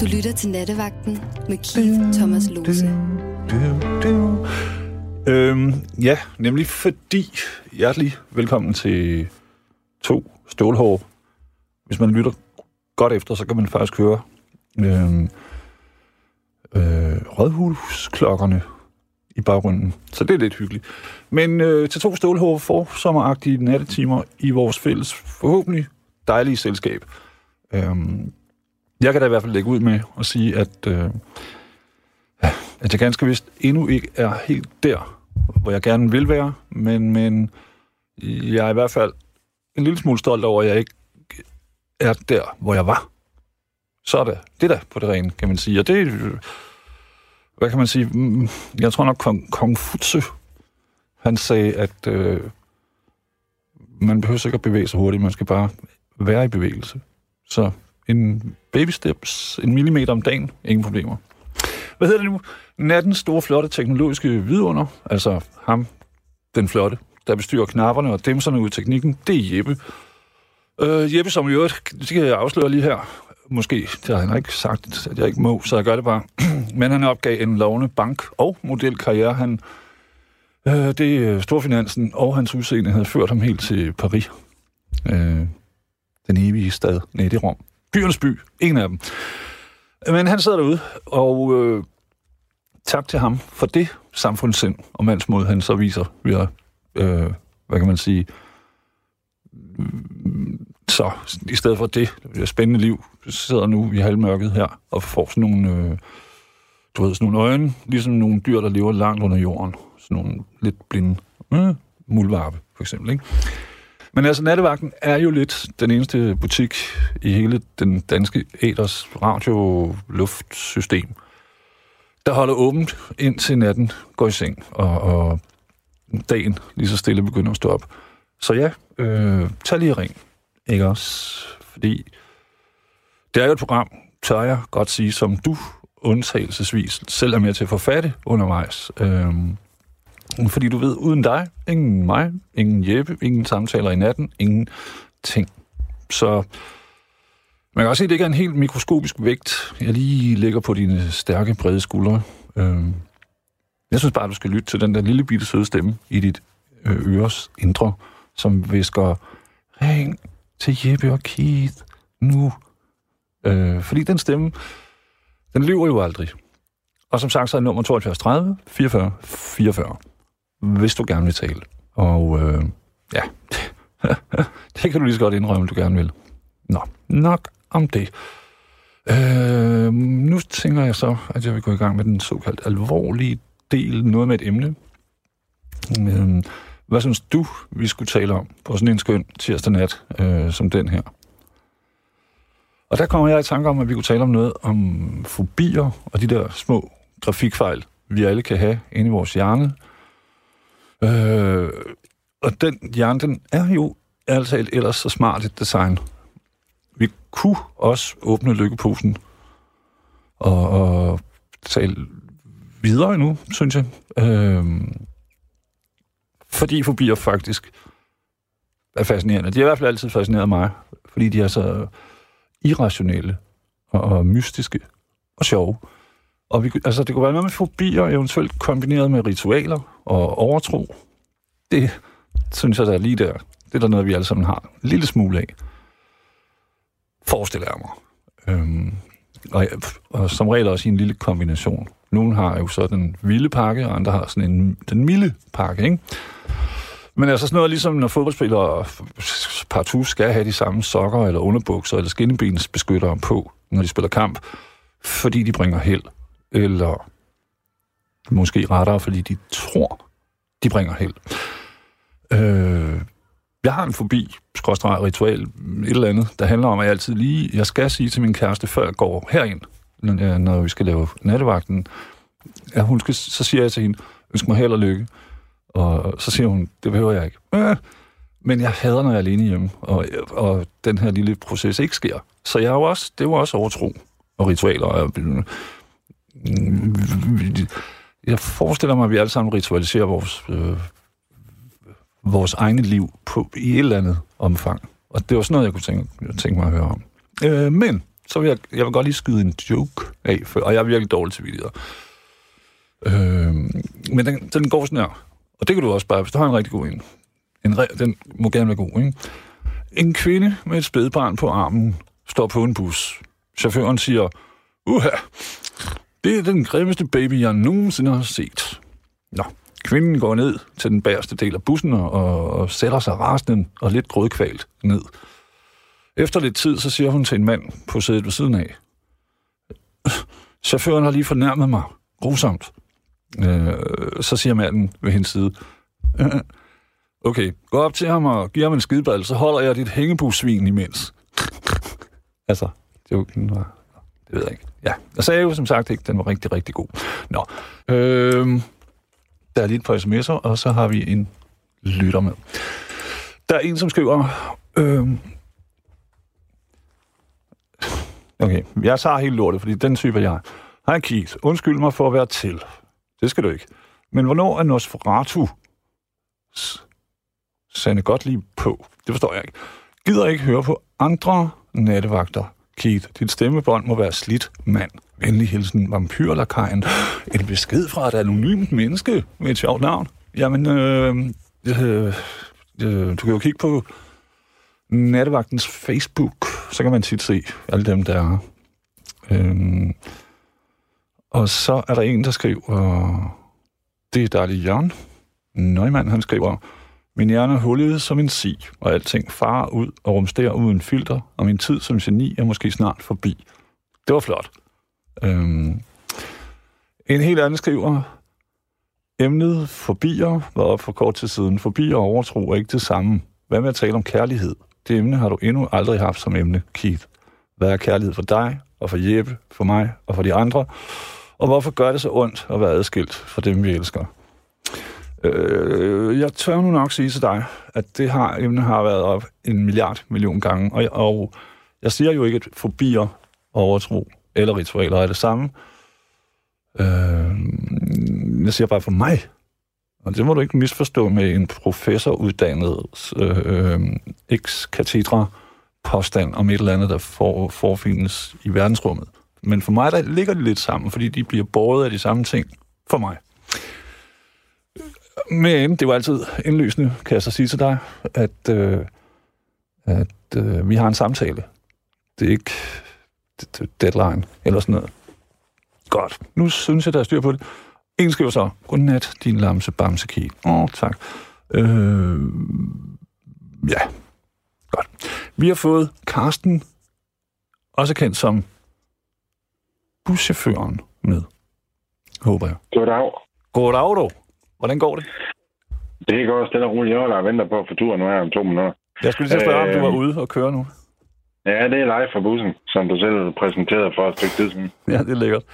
Du lytter til Nattevagten med Keith Thomas Lose. Øhm, ja, nemlig fordi hjertelig velkommen til to stålhår. Hvis man lytter godt efter, så kan man faktisk høre øhm, øh, rådhusklokkerne i baggrunden. Så det er lidt hyggeligt. Men øh, til to stålhår for sommeragtige nattetimer i vores fælles, forhåbentlig dejlige selskab. Øhm, jeg kan da i hvert fald lægge ud med at sige, at, øh, at jeg ganske vist endnu ikke er helt der, hvor jeg gerne vil være, men, men jeg er i hvert fald en lille smule stolt over, at jeg ikke er der, hvor jeg var. Så er det, det der på det rene, kan man sige. Og det, hvad kan man sige, mm, jeg tror nok Kong, Kong Futsu, han sagde, at øh, man behøver ikke at bevæge sig hurtigt, man skal bare være i bevægelse. Så en baby steps, en millimeter om dagen, ingen problemer. Hvad hedder det nu? Nattens store, flotte teknologiske vidunder, altså ham, den flotte, der bestyrer knapperne og dæmserne ud i teknikken, det er Jeppe. Øh, Jeppe, som i øvrigt, det kan jeg afsløre lige her, måske, det har han ikke sagt, at jeg ikke må, så jeg gør det bare. Men han opgav en lovende bank- og modelkarriere. Han, øh, det Storfinansen og hans udseende havde ført ham helt til Paris. Øh, den evige stad nede i Rom. Byernes by, en af dem. Men han sidder derude, og øh, tak til ham for det samfundssind og mandsmod, han så viser ved at, øh, hvad kan man sige, mm, så i stedet for det, det spændende liv, sidder nu i halvmørket her og får sådan nogle, øh, du ved, sådan nogle øjne, ligesom nogle dyr, der lever langt under jorden. Sådan nogle lidt blinde mm, øh, muldvarpe, for eksempel, ikke? Men altså, nattevagten er jo lidt den eneste butik i hele den danske æders radio-luftsystem, der holder åbent indtil natten går i seng, og, og dagen lige så stille begynder at stå op. Så ja, øh, tag lige ring, ikke også? Fordi det er jo et program, tør jeg godt sige, som du undtagelsesvis selv er med til at forfatte undervejs. Øh, fordi du ved, uden dig, ingen mig, ingen Jeppe, ingen samtaler i natten, ingen ting. Så man kan også se, at det ikke er en helt mikroskopisk vægt, jeg lige lægger på dine stærke, brede skuldre. Øhm, jeg synes bare, du skal lytte til den der lille bitte søde stemme i dit øh, øres indre, som visker, ring til Jeppe og Keith nu. Øh, fordi den stemme, den lyver jo aldrig. Og som sagt, så er nummer 72 30 44 44 hvis du gerne vil tale. Og øh, ja, det kan du lige så godt indrømme, du gerne vil. Nå, nok om det. Øh, nu tænker jeg så, at jeg vil gå i gang med den såkaldt alvorlige del, noget med et emne. Øh, hvad synes du, vi skulle tale om på sådan en skøn tirsdag nat øh, som den her? Og der kommer jeg i tanke om, at vi kunne tale om noget om fobier og de der små grafikfejl, vi alle kan have inde i vores hjerne, Øh, og den hjerne, den er jo altså et ellers så smart et design. Vi kunne også åbne lykkeposen og, og tale videre nu, synes jeg. Øh, fordi fobier faktisk er fascinerende. De har i hvert fald altid fascineret mig, fordi de er så irrationelle og, og mystiske og sjove. Og vi, altså, det kunne være noget med fobier, eventuelt kombineret med ritualer og overtro. Det synes jeg, der er lige der. Det er der noget, vi alle sammen har en lille smule af. Forestiller jeg mig. Øhm, og, og som regel også i en lille kombination. Nogle har jo så den vilde pakke, og andre har sådan en, den milde pakke, ikke? Men altså sådan noget ligesom, når fodboldspillere partout skal have de samme sokker, eller underbukser, eller skinnebensbeskyttere på, når de spiller kamp, fordi de bringer held eller måske rettere, fordi de tror, de bringer held. Øh, jeg har en fobi, skråstrej ritual, et eller andet, der handler om, at jeg altid lige, jeg skal sige til min kæreste, før jeg går herind, når vi skal lave nattevagten, at hun skal, så siger jeg til hende, ønsk mig held og lykke. Og så siger hun, det behøver jeg ikke. Øh, men jeg hader, når jeg er alene hjemme, og, og den her lille proces ikke sker. Så jeg er jo også, det var også overtro og ritualer. Og, jeg forestiller mig, at vi alle sammen ritualiserer vores, øh, vores egne liv på, i et eller andet omfang. Og det var sådan noget, jeg kunne tænke, tænke mig at høre om. Øh, men, så vil jeg, jeg vil godt lige skyde en joke af, for, og jeg er virkelig dårlig til videoer. Øh, men den, den går sådan her. Og det kan du også bare, hvis du har en rigtig god en. en den må gerne være god, ikke? En kvinde med et spædbarn på armen står på en bus. Chaufføren siger, uha, det er den grimmeste baby, jeg nogensinde har set. Nå, kvinden går ned til den bagerste del af bussen og, og sætter sig rasende og lidt grødkvalt ned. Efter lidt tid, så siger hun til en mand på sædet ved siden af. Chaufføren har lige fornærmet mig. Grusomt. Øh, så siger manden ved hendes side. Okay, gå op til ham og giv ham en skideball, så holder jeg dit hængebusvin imens. altså, det var... Det ved jeg ikke. Ja, jeg sagde jo som sagt ikke, den var rigtig, rigtig god. Nå, øh, der er lige et par sms'er, og så har vi en lytter med. Der er en, som skriver... Øh, okay, jeg tager helt lortet, fordi den type er jeg. Hej Keith, undskyld mig for at være til. Det skal du ikke. Men hvornår er Nosferatu sande godt lige på? Det forstår jeg ikke. Gider ikke høre på andre nattevagter. Keith, dit stemmebånd må være slidt, mand. Venlig hilsen, vampyrlakajen. En besked fra et anonymt menneske med et sjovt navn. Jamen, øh, øh, øh, du kan jo kigge på nattevagtens Facebook, så kan man tit se alle dem, der er. Øh, og så er der en, der skriver, det er dejligt Jørgen. Nøgmand, han skriver, min hjerne er hullet som en si, og alting farer ud og rumsterer uden filter, og min tid som geni er måske snart forbi. Det var flot. Øhm. En helt anden skriver, emnet forbier var op for kort tid siden. Forbier og overtro er ikke det samme. Hvad med at tale om kærlighed? Det emne har du endnu aldrig haft som emne, Keith. Hvad er kærlighed for dig, og for Jeppe, for mig og for de andre? Og hvorfor gør det så ondt at være adskilt fra dem, vi elsker? Øh, jeg tør nu nok sige til dig, at det har emne har været op en milliard million gange, og, og jeg siger jo ikke, at fobier, overtro eller ritualer er det samme. Øh, jeg siger bare for mig, og det må du ikke misforstå med en professoruddannet øh, ex-katedra påstand om et eller andet, der for, forfindes i verdensrummet. Men for mig, der ligger de lidt sammen, fordi de bliver båret af de samme ting for mig. Men det var altid indlysende, kan jeg så sige til dig, at, øh, at øh, vi har en samtale. Det er ikke deadline eller sådan noget. Godt. Nu synes jeg, der er styr på det. En skriver så, godnat, din lamse bamseki. Åh, oh, tak. Øh, ja, godt. Vi har fået Karsten, også kendt som buschaufføren, med. Håber jeg. Goddag. Goddag, du. Hvordan går det? Det går stille og roligt. Jeg der venter på at få turen nu her om to minutter. Jeg skulle lige spørge, øh, om du var ude og køre nu. Ja, det er live fra bussen, som du selv præsenterede for et stykke tid siden. Ja, det er lækkert.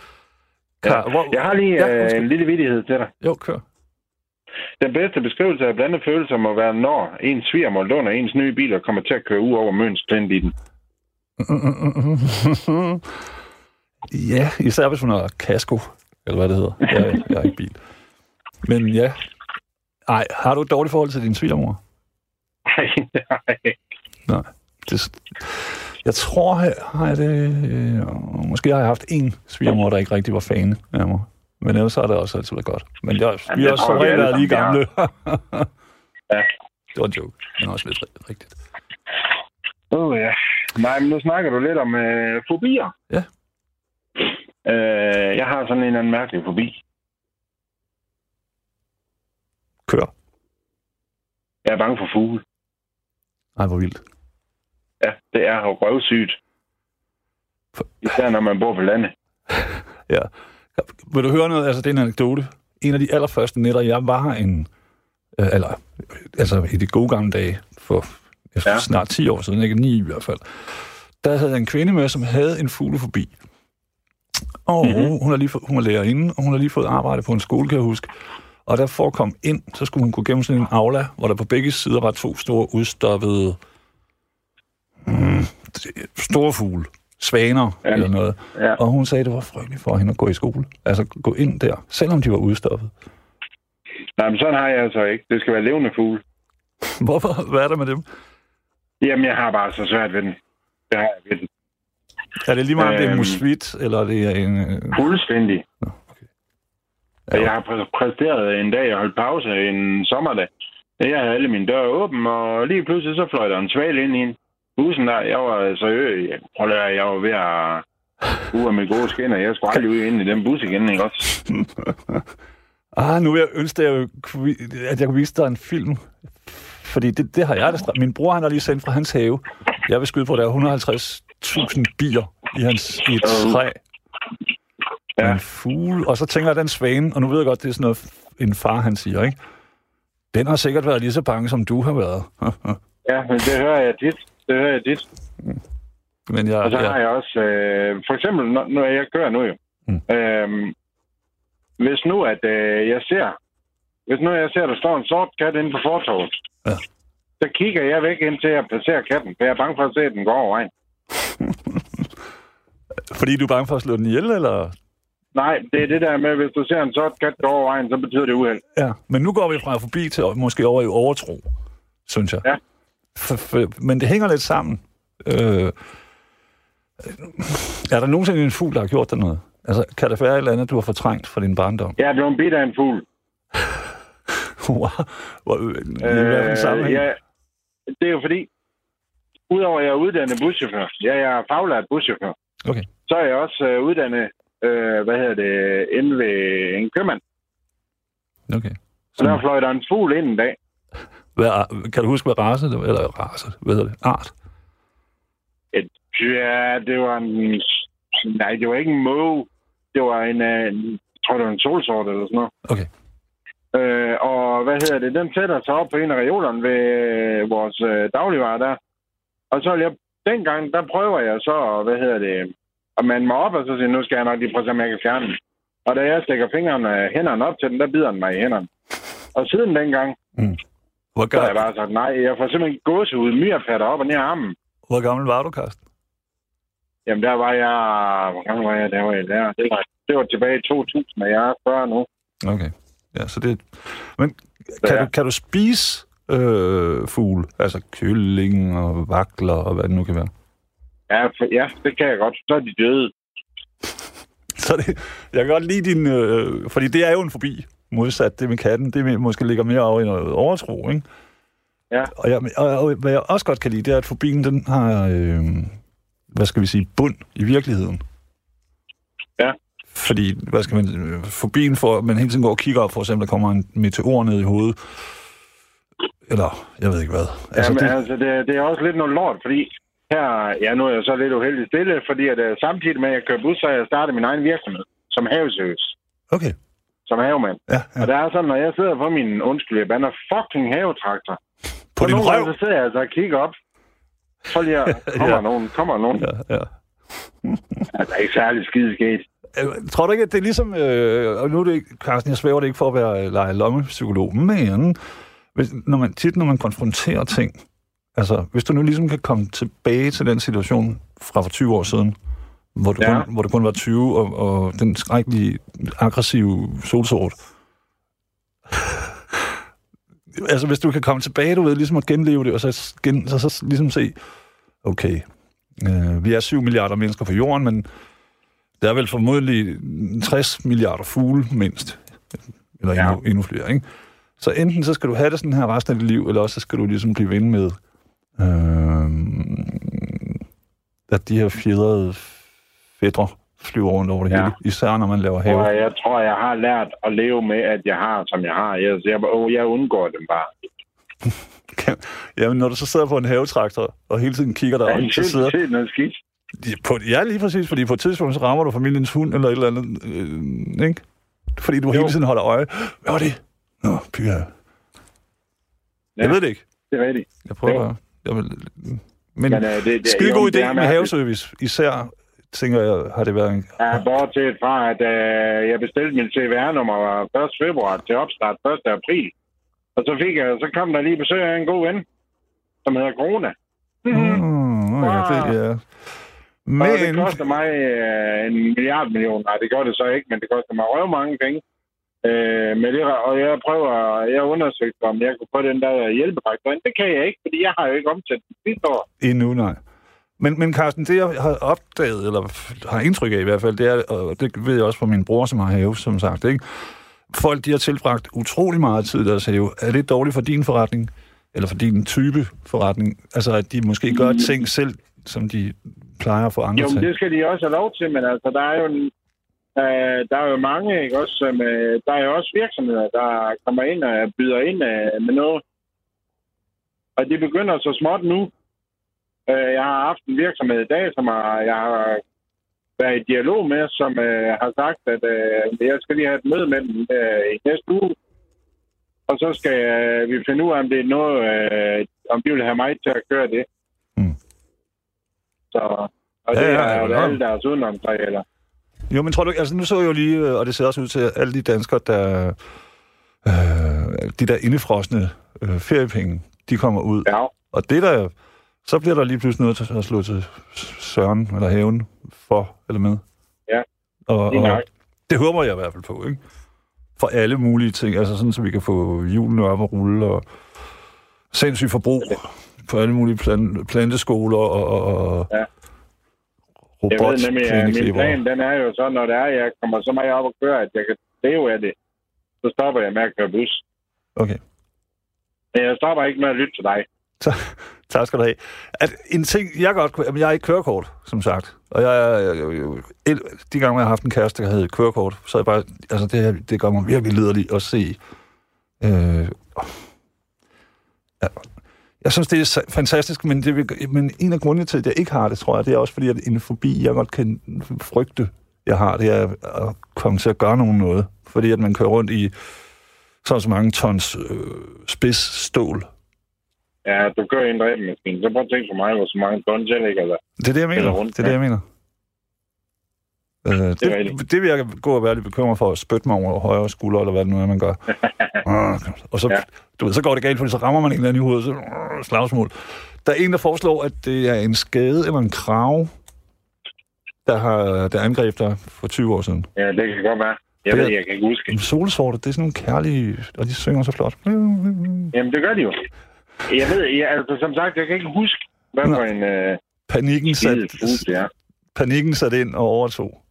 Klar, ja. hvor... Jeg har lige ja, øh, en lille vidighed til dig. Jo, kør. Den bedste beskrivelse af blandede følelser må være, når ens svigermor låner ens nye bil og kommer til at køre ud over Møns i den. ja, især hvis hun har kasko, eller hvad det hedder. Jeg, jeg er ikke bil. Men ja. Ej, har du et dårligt forhold til din svigermor? Nej, nej. Nej. Det, jeg tror, har jeg det... Øh, måske har jeg haft en svigermor, der ikke rigtig var fan af mig. Men ellers har det også altid været godt. Men jeg, vi har også som regel været lige gamle. ja. Det var en joke, men også lidt rigtigt. Åh oh, ja. Nej, men nu snakker du lidt om øh, fobier. Ja. Øh, jeg har sådan en eller anden mærkelig fobi. Kør. Jeg er bange for fugle. Ej, hvor vildt. Ja, det er røvsygt. For... Især når man bor på landet. ja. Vil du høre noget? Altså, det er en anekdote. En af de allerførste nætter, jeg var her en... Øh, eller, altså i de gode gamle dage, for ja. snart 10 år siden, ikke 9 i hvert fald, der havde jeg en kvinde med, som havde en fuglefobi. Og mm-hmm. hun, har lige fået, hun var lærerinde, og hun har lige fået arbejde på en skole, kan jeg huske. Og der for at komme ind, så skulle hun gå gennem sådan en aula, hvor der på begge sider var to store udstoppede mm, store fugle. Svaner ja. eller noget. Ja. Og hun sagde, at det var frygteligt for hende at gå i skole. Altså gå ind der, selvom de var udstoppet. Nej, men sådan har jeg altså ikke. Det skal være levende fugle. Hvorfor? Hvad er der med dem? Jamen, jeg har bare så svært ved den. Det har jeg virkelig. Er det lige meget, om det er Øhm. musvit, eller det er en... øh, Fuldstændig. Nå. Ja. Jeg har præ- præsteret en dag, jeg holdt pause en sommerdag. Jeg havde alle mine døre åbne, og lige pludselig så fløj der en sval ind i en bussen der. Jeg var seriøs. Prøv at høre, jeg var ved at ude af mit gode skinner. Jeg skulle aldrig ud ind i den bus igen, ikke også? Ah, nu vil jeg ønske, at jeg, at jeg kunne vise dig en film. Fordi det, det har jeg da Min bror, han har lige sendt fra hans have. Jeg vil skyde på, at der er 150.000 bier i, hans, i et Øh. træ. Ja. En fugle. Og så tænker jeg, den svane, og nu ved jeg godt, det er sådan noget, en far, han siger, ikke? Den har sikkert været lige så bange, som du har været. Ja, men det hører jeg tit. Det hører jeg tit. Men jeg, Og så har jeg, jeg også, øh, for eksempel, når, når jeg kører nu jo. Mm. Mm. Øhm, hvis nu, at øh, jeg ser, hvis nu jeg ser, at der står en sort kat inde på fortovet, Ja. så kigger jeg væk ind til at placere katten, for jeg er bange for at se, at den går over vejen. fordi du er bange for at slå den ihjel, eller? Nej, det er det der med, hvis du ser en sort kat gå over vejen, så betyder det uheld. Ja, men nu går vi fra forbi til måske over i overtro, synes jeg. Ja. For, for, men det hænger lidt sammen. Øh, er der nogensinde en fugl, der har gjort dig noget? Altså, kan det være et eller andet, du har fortrængt fra din barndom? Jeg er blevet bidt af en fugl. wow. I hvilken sammenhæng? ja, det er jo fordi, udover at jeg er uddannet buschauffør, ja, jeg er faglært buschauffør, Okay. så er jeg også øh, uddannet, øh, hvad hedder det, inde ved en købmand. okay. Så der fløj der en fugl ind en dag. Hvad, kan du huske, hvad race det var? Eller race, hvad hedder det? Art? Et, ja, det var en... Nej, det var ikke en måge. Det var en, øh, en tror, det var en solsort eller sådan noget. Okay. Øh, og hvad hedder det? Den sætter sig op på en af reolerne ved øh, vores øh, dagligvarer der. Og så vil jeg, dengang, der prøver jeg så, hvad hedder det, at man mig op, og så siger, nu skal jeg nok lige prøve at se, om jeg kan fjerne den. Og da jeg stikker fingrene, hænderne op til den, der bider den mig i hænderne. Og siden dengang, Hvor, så har jeg gammel, bare sagt, nej, jeg får simpelthen gåsehud, myrepatter op og ned af armen. hvor gammel var du, Karsten? Jamen, der var jeg... Hvor gammel var jeg? Der var jeg der. Det var, det var tilbage i 2000, og jeg er 40 nu. Okay. Ja, så det... Men kan, Ja. du, kan du spise øh, fugle? Altså kylling og vakler og hvad det nu kan være? Ja, for, ja, det kan jeg godt. Så er de døde. Så det, jeg kan godt lide din... Øh, fordi det er jo en forbi, modsat det med katten. Det måske ligger mere over i noget overtro, ikke? Ja. Og, jeg, og, og hvad jeg også godt kan lide, det er, at fobien, den har... Øh, hvad skal vi sige? Bund i virkeligheden. Ja. Fordi, hvad skal man... øh, Fobien for, man hele tiden går og kigger op, for eksempel, der kommer en meteor ned i hovedet. Eller, jeg ved ikke hvad. Altså, Jamen, det... altså det, det er også lidt noget lort, fordi her, ja, nu er jeg så lidt uheldig stille, fordi at, uh, samtidig med, at jeg kører bus, så har jeg startet min egen virksomhed som havesøs, okay. som havemand. Ja, ja. Og der er sådan, når jeg sidder på min, undskyld, jeg bander fucking havetraktor. På din røv? så sidder jeg altså og kigger op. Så lige, kommer Ja. nogen, kommer nogen. Ja, ja. Altså, ikke særlig skide sket. Øh, Tror du ikke, at det er ligesom... Øh, og nu er det ikke, Carsten, jeg svæver det ikke for at være øh, lege lommepsykolog, men hvis, når man, tit når man konfronterer ting, altså hvis du nu ligesom kan komme tilbage til den situation fra for 20 år siden, hvor du, Ja. kun, hvor du kun var 20, og, og den skrækkelige, aggressive solsort. altså hvis du kan komme tilbage, du ved, ligesom at genleve det, og så, gen, så, så ligesom se, okay, øh, vi er 7 milliarder mennesker på jorden, men der er vel formodentlig 60 milliarder fugle mindst. Eller Ja. endnu, endnu flere, ikke? Så enten så skal du have det sådan her resten af dit liv, eller også så skal du ligesom blive ven med, øh, at de her fjedrede fædre flyver rundt over det Ja. hele. Især når man laver have. Og jeg tror, jeg har lært at leve med, at jeg har, som jeg har. Jeg, jeg, jeg undgår dem bare. Jamen, når du så sidder på en havetraktor, og hele tiden kigger derop, Ja, så sidder... det er noget skidt. Ja, På, ja, lige præcis, fordi på et tidspunkt, så rammer du familiens hund eller et eller andet, øh, ikke? Fordi du Jo. hele tiden holder øje. Hvad var det? Nå, pyha. Ja. Jeg ved det ikke. Det er rigtigt. Jeg prøver Jo. Bare. Jeg vil, men øh, det, det, skide god idé med haveservice. Især, tænker jeg, har det været en... Ja, bortset fra, at øh, jeg bestilte min CVR-nummer 1. februar til opstart 1. april. Og så fik jeg, så kom der lige besøg af en god ven, som hedder Corona. Mm, ja, det, ja. Men... Og det koster mig øh, en milliard million. Nej, det gør det så ikke, men det koster mig røv mange penge. Øh, med det, og jeg prøver, jeg undersøgte, om jeg kunne få den der hjælpepakke. Men det kan jeg ikke, fordi jeg har jo ikke omsat den sidste år. endnu nej. Men, men Carsten, det jeg har opdaget, eller har indtryk af i hvert fald, det er, og det ved jeg også fra min bror, som har have, som sagt, ikke? Folk, de har tilbragt utrolig meget tid i deres have. Er det dårligt for din forretning? Eller for din type forretning? Altså, at de måske gør ting selv, som de plejer at få andre Jo, men det skal de også have lov til, men altså, der er jo, en, øh, der er jo mange, ikke også, som, øh, der er jo også virksomheder, der kommer ind og byder ind øh, med noget. Og det begynder så småt nu. Øh, jeg har haft en virksomhed i dag, som har, jeg har været i dialog med, som øh, har sagt, at øh, jeg skal lige have et møde med dem øh, i næste uge. Og så skal øh, vi finde ud af, om det er noget, øh, om de vil have mig til at køre det. Mm. Så, og Ja, det ja, er jo alle deres udenomsregler. Jo, men tror du altså nu så jeg jo lige, øh, og det ser også ud til, at alle de danskere, der, øh, de der indefrosne øh, feriepenge, de kommer ud. Ja. Og det der, så bliver der lige pludselig noget til at slå til søren eller haven for eller med. Ja, og, og det håber jeg i hvert fald på, ikke? For alle mulige ting, altså sådan, så vi kan få hjulene op og rulle, og sindssygt forbrug på alle mulige plan- planteskoler og, og, og Ja. Jeg ved nemlig, at min plan, den er jo så, når det er, jeg kommer så meget op og køre, at jeg kan leve af det, så stopper jeg med at køre bus. Okay. Men jeg stopper ikke med at lytte til dig. Tak skal du have. At en ting, jeg godt kunne... Jeg har ikke kørekort, som sagt. Og jeg, jeg, jeg, jeg de gange, jeg har haft en kæreste, der havde kørekort, så er jeg bare... Altså, det, det gør mig virkelig liderligt at se... Øh, ja, jeg synes, det er fantastisk, men, det vil, men en af grundene til, at jeg ikke har det, tror jeg, det er også fordi, at en fobi, jeg godt kan frygte, jeg har, det er at komme til at gøre nogen noget. Fordi at man kører rundt i så så mange tons øh, spids stål, Ja, du kører i en dræbemaskine. Så prøv at tænke på mig, hvor så mange tons jeg ligger der. Det er det, jeg mener. Det er det, jeg mener. Øh, det, det, det vil jeg gå og være lidt bekymret for at spytte mig over højre skulder, eller hvad det nu er, man gør. Ah, og så, Ja. du ved, så går det galt, fordi så rammer man en eller anden i hovedet, så uh, slagsmål. Der er en, der foreslår, at det er en skade eller en krav, der har der angreb dig for 20 år siden. Ja, det kan godt være. Jeg ved, jeg kan ikke huske. Solsorte, det er sådan nogle kærlige, og de synger så flot. Jamen, det gør de jo. Jeg ved, jeg, altså som sagt, jeg kan ikke huske, hvad Nå. for en øh, Panikken sat, det er. panikken sat ind og overtog.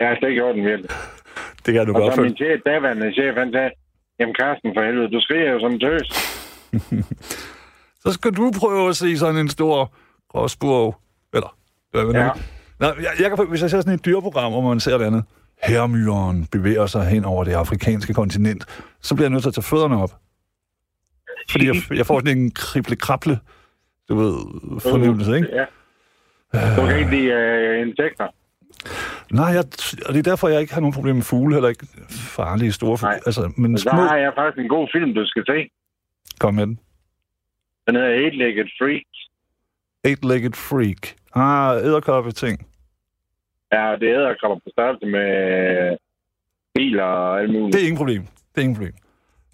Jeg har slet ikke gjort den virkelig. Det kan du Og godt så min chef, daværende chef, han sagde, jamen Carsten for helvede, du skriger jo som en tøs. så skal du prøve at se sådan en stor gråsburg. Eller, hvad ved Ja. Nå, jeg, jeg kan, hvis jeg ser sådan et dyreprogram, hvor man ser det andet, hermyren bevæger sig hen over det afrikanske kontinent, så bliver jeg nødt til at tage fødderne op. Fordi jeg, jeg får sådan en krible-krable, du ved, fornemmelse, ikke? Ja. Du kan ikke lide øh, insekter. Nej, jeg, og det er derfor, jeg ikke har nogen problem med fugle, heller ikke farlige store fugle. Nej. Altså, men Så små, har jeg faktisk en god film, du skal se. kom med den. Den hedder Eight-Legged Freak. Eight-legged freak. Ah, æderkoppe ting. Ja, det er kommer på størrelse med biler og alt muligt. Det er ingen problem. Det er ingen problem.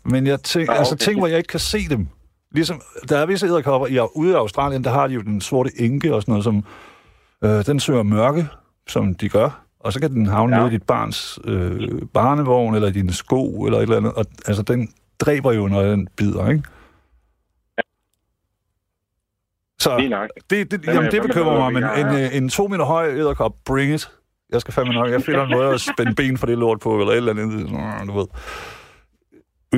Men jeg tænker, Ah, altså okay. ting, hvor jeg ikke kan se dem. Ligesom, der er visse æderkopper, i, ude i Australien, der har de jo den sorte enke og sådan noget, som øh, den søger mørke, som de gør. Og så kan den havne Ja. nede i dit barns øh, barnevogn, eller i dine sko, eller et eller andet. Og altså, den dræber jo, når den bider, ikke? Så det, det, jamen, jeg det bekymrer mig, men en, har. øh, en to meter høj æderkop, bring it. Jeg skal fandme nok, jeg finder en måde at spænde ben for det lort på, eller et eller andet, du ved.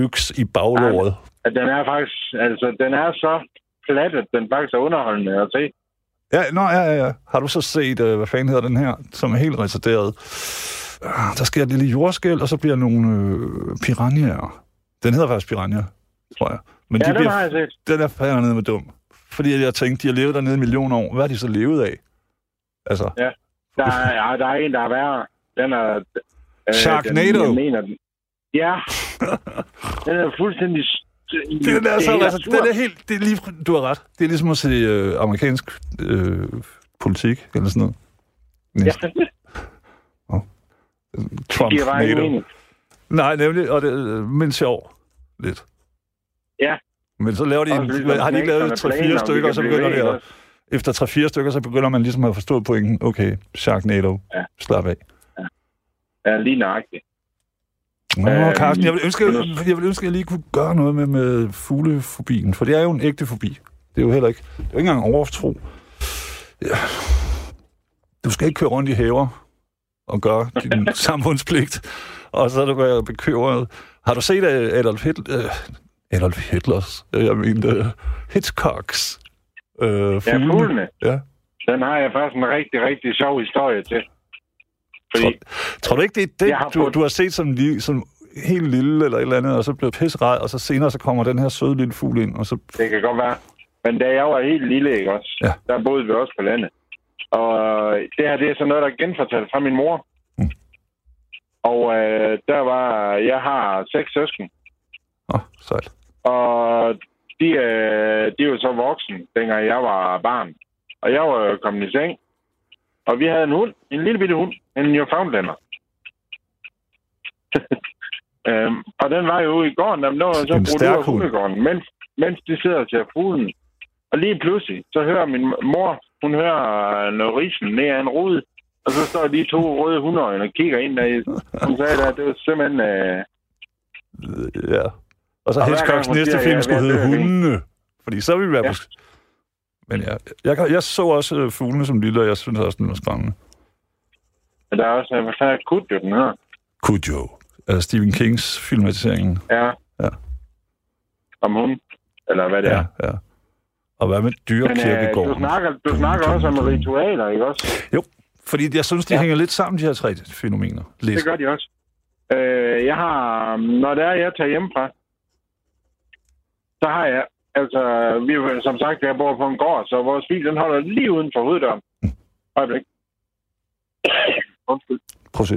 Øks i baglåret. At den er faktisk, altså, den er så plat, at den faktisk er underholdende at se. Ja, nå, ja, ja, ja. Har du så set, uh, hvad fanden hedder den her, som er helt retarderet? Uh, der sker et lille jordskæld, og så bliver nogle øh, piranhaer. Den hedder faktisk piranha, tror jeg. Men Ja, de den bliver, har jeg set. den er fandme med dum. Fordi jeg tænkte, de har levet dernede i millioner år. Hvad har de så levet af? Altså, Der er, ja, der er en, der er værre. Den er... Øh, Sharknado. Den, jeg mener den. Ja. den er fuldstændig... s- Den er, så, altså, den er helt, det er lige, du har ret. Det er ligesom at se øh, amerikansk øh, politik, eller sådan noget. Ja, Næsten. Trump, det giver NATO. mening. Nej, nemlig, og det, øh, men sjov. Lidt. Ja. Men så laver de en, ligesom har de ikke lavet knægterne planer, 3-4 om stykker, og så begynder det ved, at, efter 3-4 stykker, så begynder man ligesom at forstå pointen. Okay, Sharknado, Ja. slap af. Ja, lige nøjagtigt. Nå, Øhm, Carsten, jeg vil, ønske, kunne jeg vil ønske, at jeg lige kunne gøre noget med, med fuglefobien, for det er jo en ægte fobi. Det er jo heller ikke, det er jo ikke engang overtro. du skal ikke køre rundt i haver og gøre din samfundspligt, og så er du været bekymret. Har du set øh, Adolf Hitler, øh, Adolf Hitlers, øh, jeg mente Hitchcocks øh, Ja, fuglene? fuglene. Ja. Den har jeg faktisk en rigtig, rigtig sjov historie til. Fordi, Tror du ikke, det er det, har du, fået- du har set som, som helt lille eller et eller andet, og så blev pisseræd, og så senere så kommer den her søde lille fugl ind, og så... det kan godt være. Men da jeg var helt lille, ikke også? Ja. Der boede vi også på landet. Og det her, det er sådan noget, der er genfortalt fra min mor. Mm. Og øh, der var... Jeg har seks søsken. Åh, oh, sejt. Og de, øh, de er jo så voksen, dengang jeg var barn. Og jeg var kommet i seng. Og vi havde en hund, en lille bitte hund, en Newfoundlander. øhm, og den var jo ude i gården, der var så brugt ud af hund. hundegården, mens, mens de sidder og ser fuglen. Og lige pludselig, så hører min mor, hun hører noget risen ned ad en rude, og så står de to røde hundeøjne og kigger ind der. Hun sagde, at det var simpelthen... Øh, Øh, Ja. Og så Og Hitchcocks næste film skulle hedde Hundene. Fordi så ville vi være Ja. Men ja, jeg, kan- jeg så også øh, fuglene som lille, og jeg synes også, den var skræmmende. der er også... Hvad fanden er Kudjo, den her? Cujo. Altså Stephen Kings filmatisering. Ja. Ja. Om hun, eller hvad det er. Ja, ja. Og hvad med Men øh, dyrekirkegården? du snakker, du snakker også om ritualer, ikke også? Fordi jeg synes, de Ja. hænger lidt sammen, de her tre fænomener. Det Læs. gør de også. Øh, jeg har, når det er, jeg tager hjemmefra, så har jeg, altså, vi, som sagt, jeg bor på en gård, så vores bil, den holder lige uden for hoveddøren. Øjeblik. Undskyld.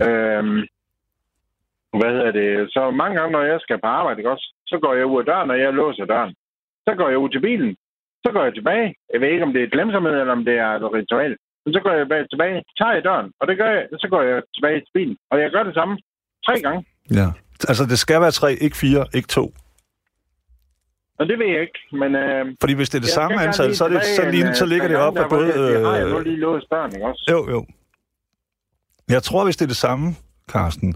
Øhm, hvad hedder det? Så mange gange, når jeg skal på arbejde, ikke også, så går jeg ud af døren, og jeg låser døren. Så går jeg ud til bilen. Så går jeg tilbage. Jeg ved ikke, om det er glemsomhed, eller om det er et ritual. Men så går jeg bag- tilbage, tager jeg døren, og det gør jeg, så går jeg tilbage til bilen. Og jeg gør det samme tre gange. Ja. Altså, det skal være tre, ikke fire, ikke to. Og det ved jeg ikke, men... Øh, Fordi hvis det er det samme antal, gerne så, er det, lige så, lige, en, så øh, ligger det op af både... Jeg, jeg har jeg nu Øh, lige låst døren, ikke også? jo, jo. Jeg tror, hvis det er det samme, Carsten,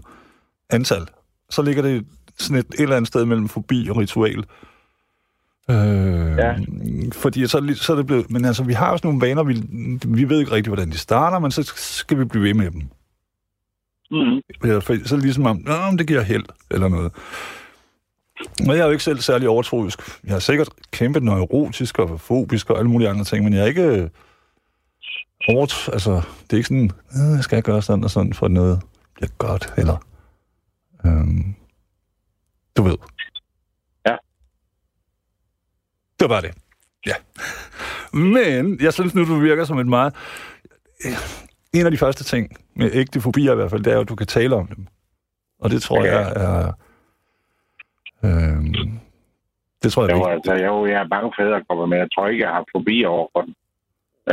antal, så ligger det sådan et, et eller andet sted mellem fobi og ritual. Øh, Ja. Fordi så, det lige- så er det blevet... Men altså, vi har sådan nogle vaner, vi, vi ved ikke rigtig, hvordan de starter, men så skal vi blive ved med dem. Mm. For- Så det ligesom om, Nå, men det giver held, eller noget. Og jeg er jo ikke selv særlig overtroisk. Jeg er sikkert kæmpe neurotisk og fobisk og alle mulige andre ting, men jeg er ikke øh, overt... Altså, det er ikke sådan, øh, jeg skal gøre sådan og sådan, for noget bliver godt, eller... Øhm, du ved. Ja. Det var det. Ja. Men jeg synes nu, du virker som et meget... En af de første ting med ægte fobier i hvert fald, det er jo, at du kan tale om dem. Og det tror Ja. jeg er... Øhm, det tror jeg Jo, vigtigt. altså, jo, jeg er bange for æderkopper, men jeg tror ikke, jeg har fobi over for den.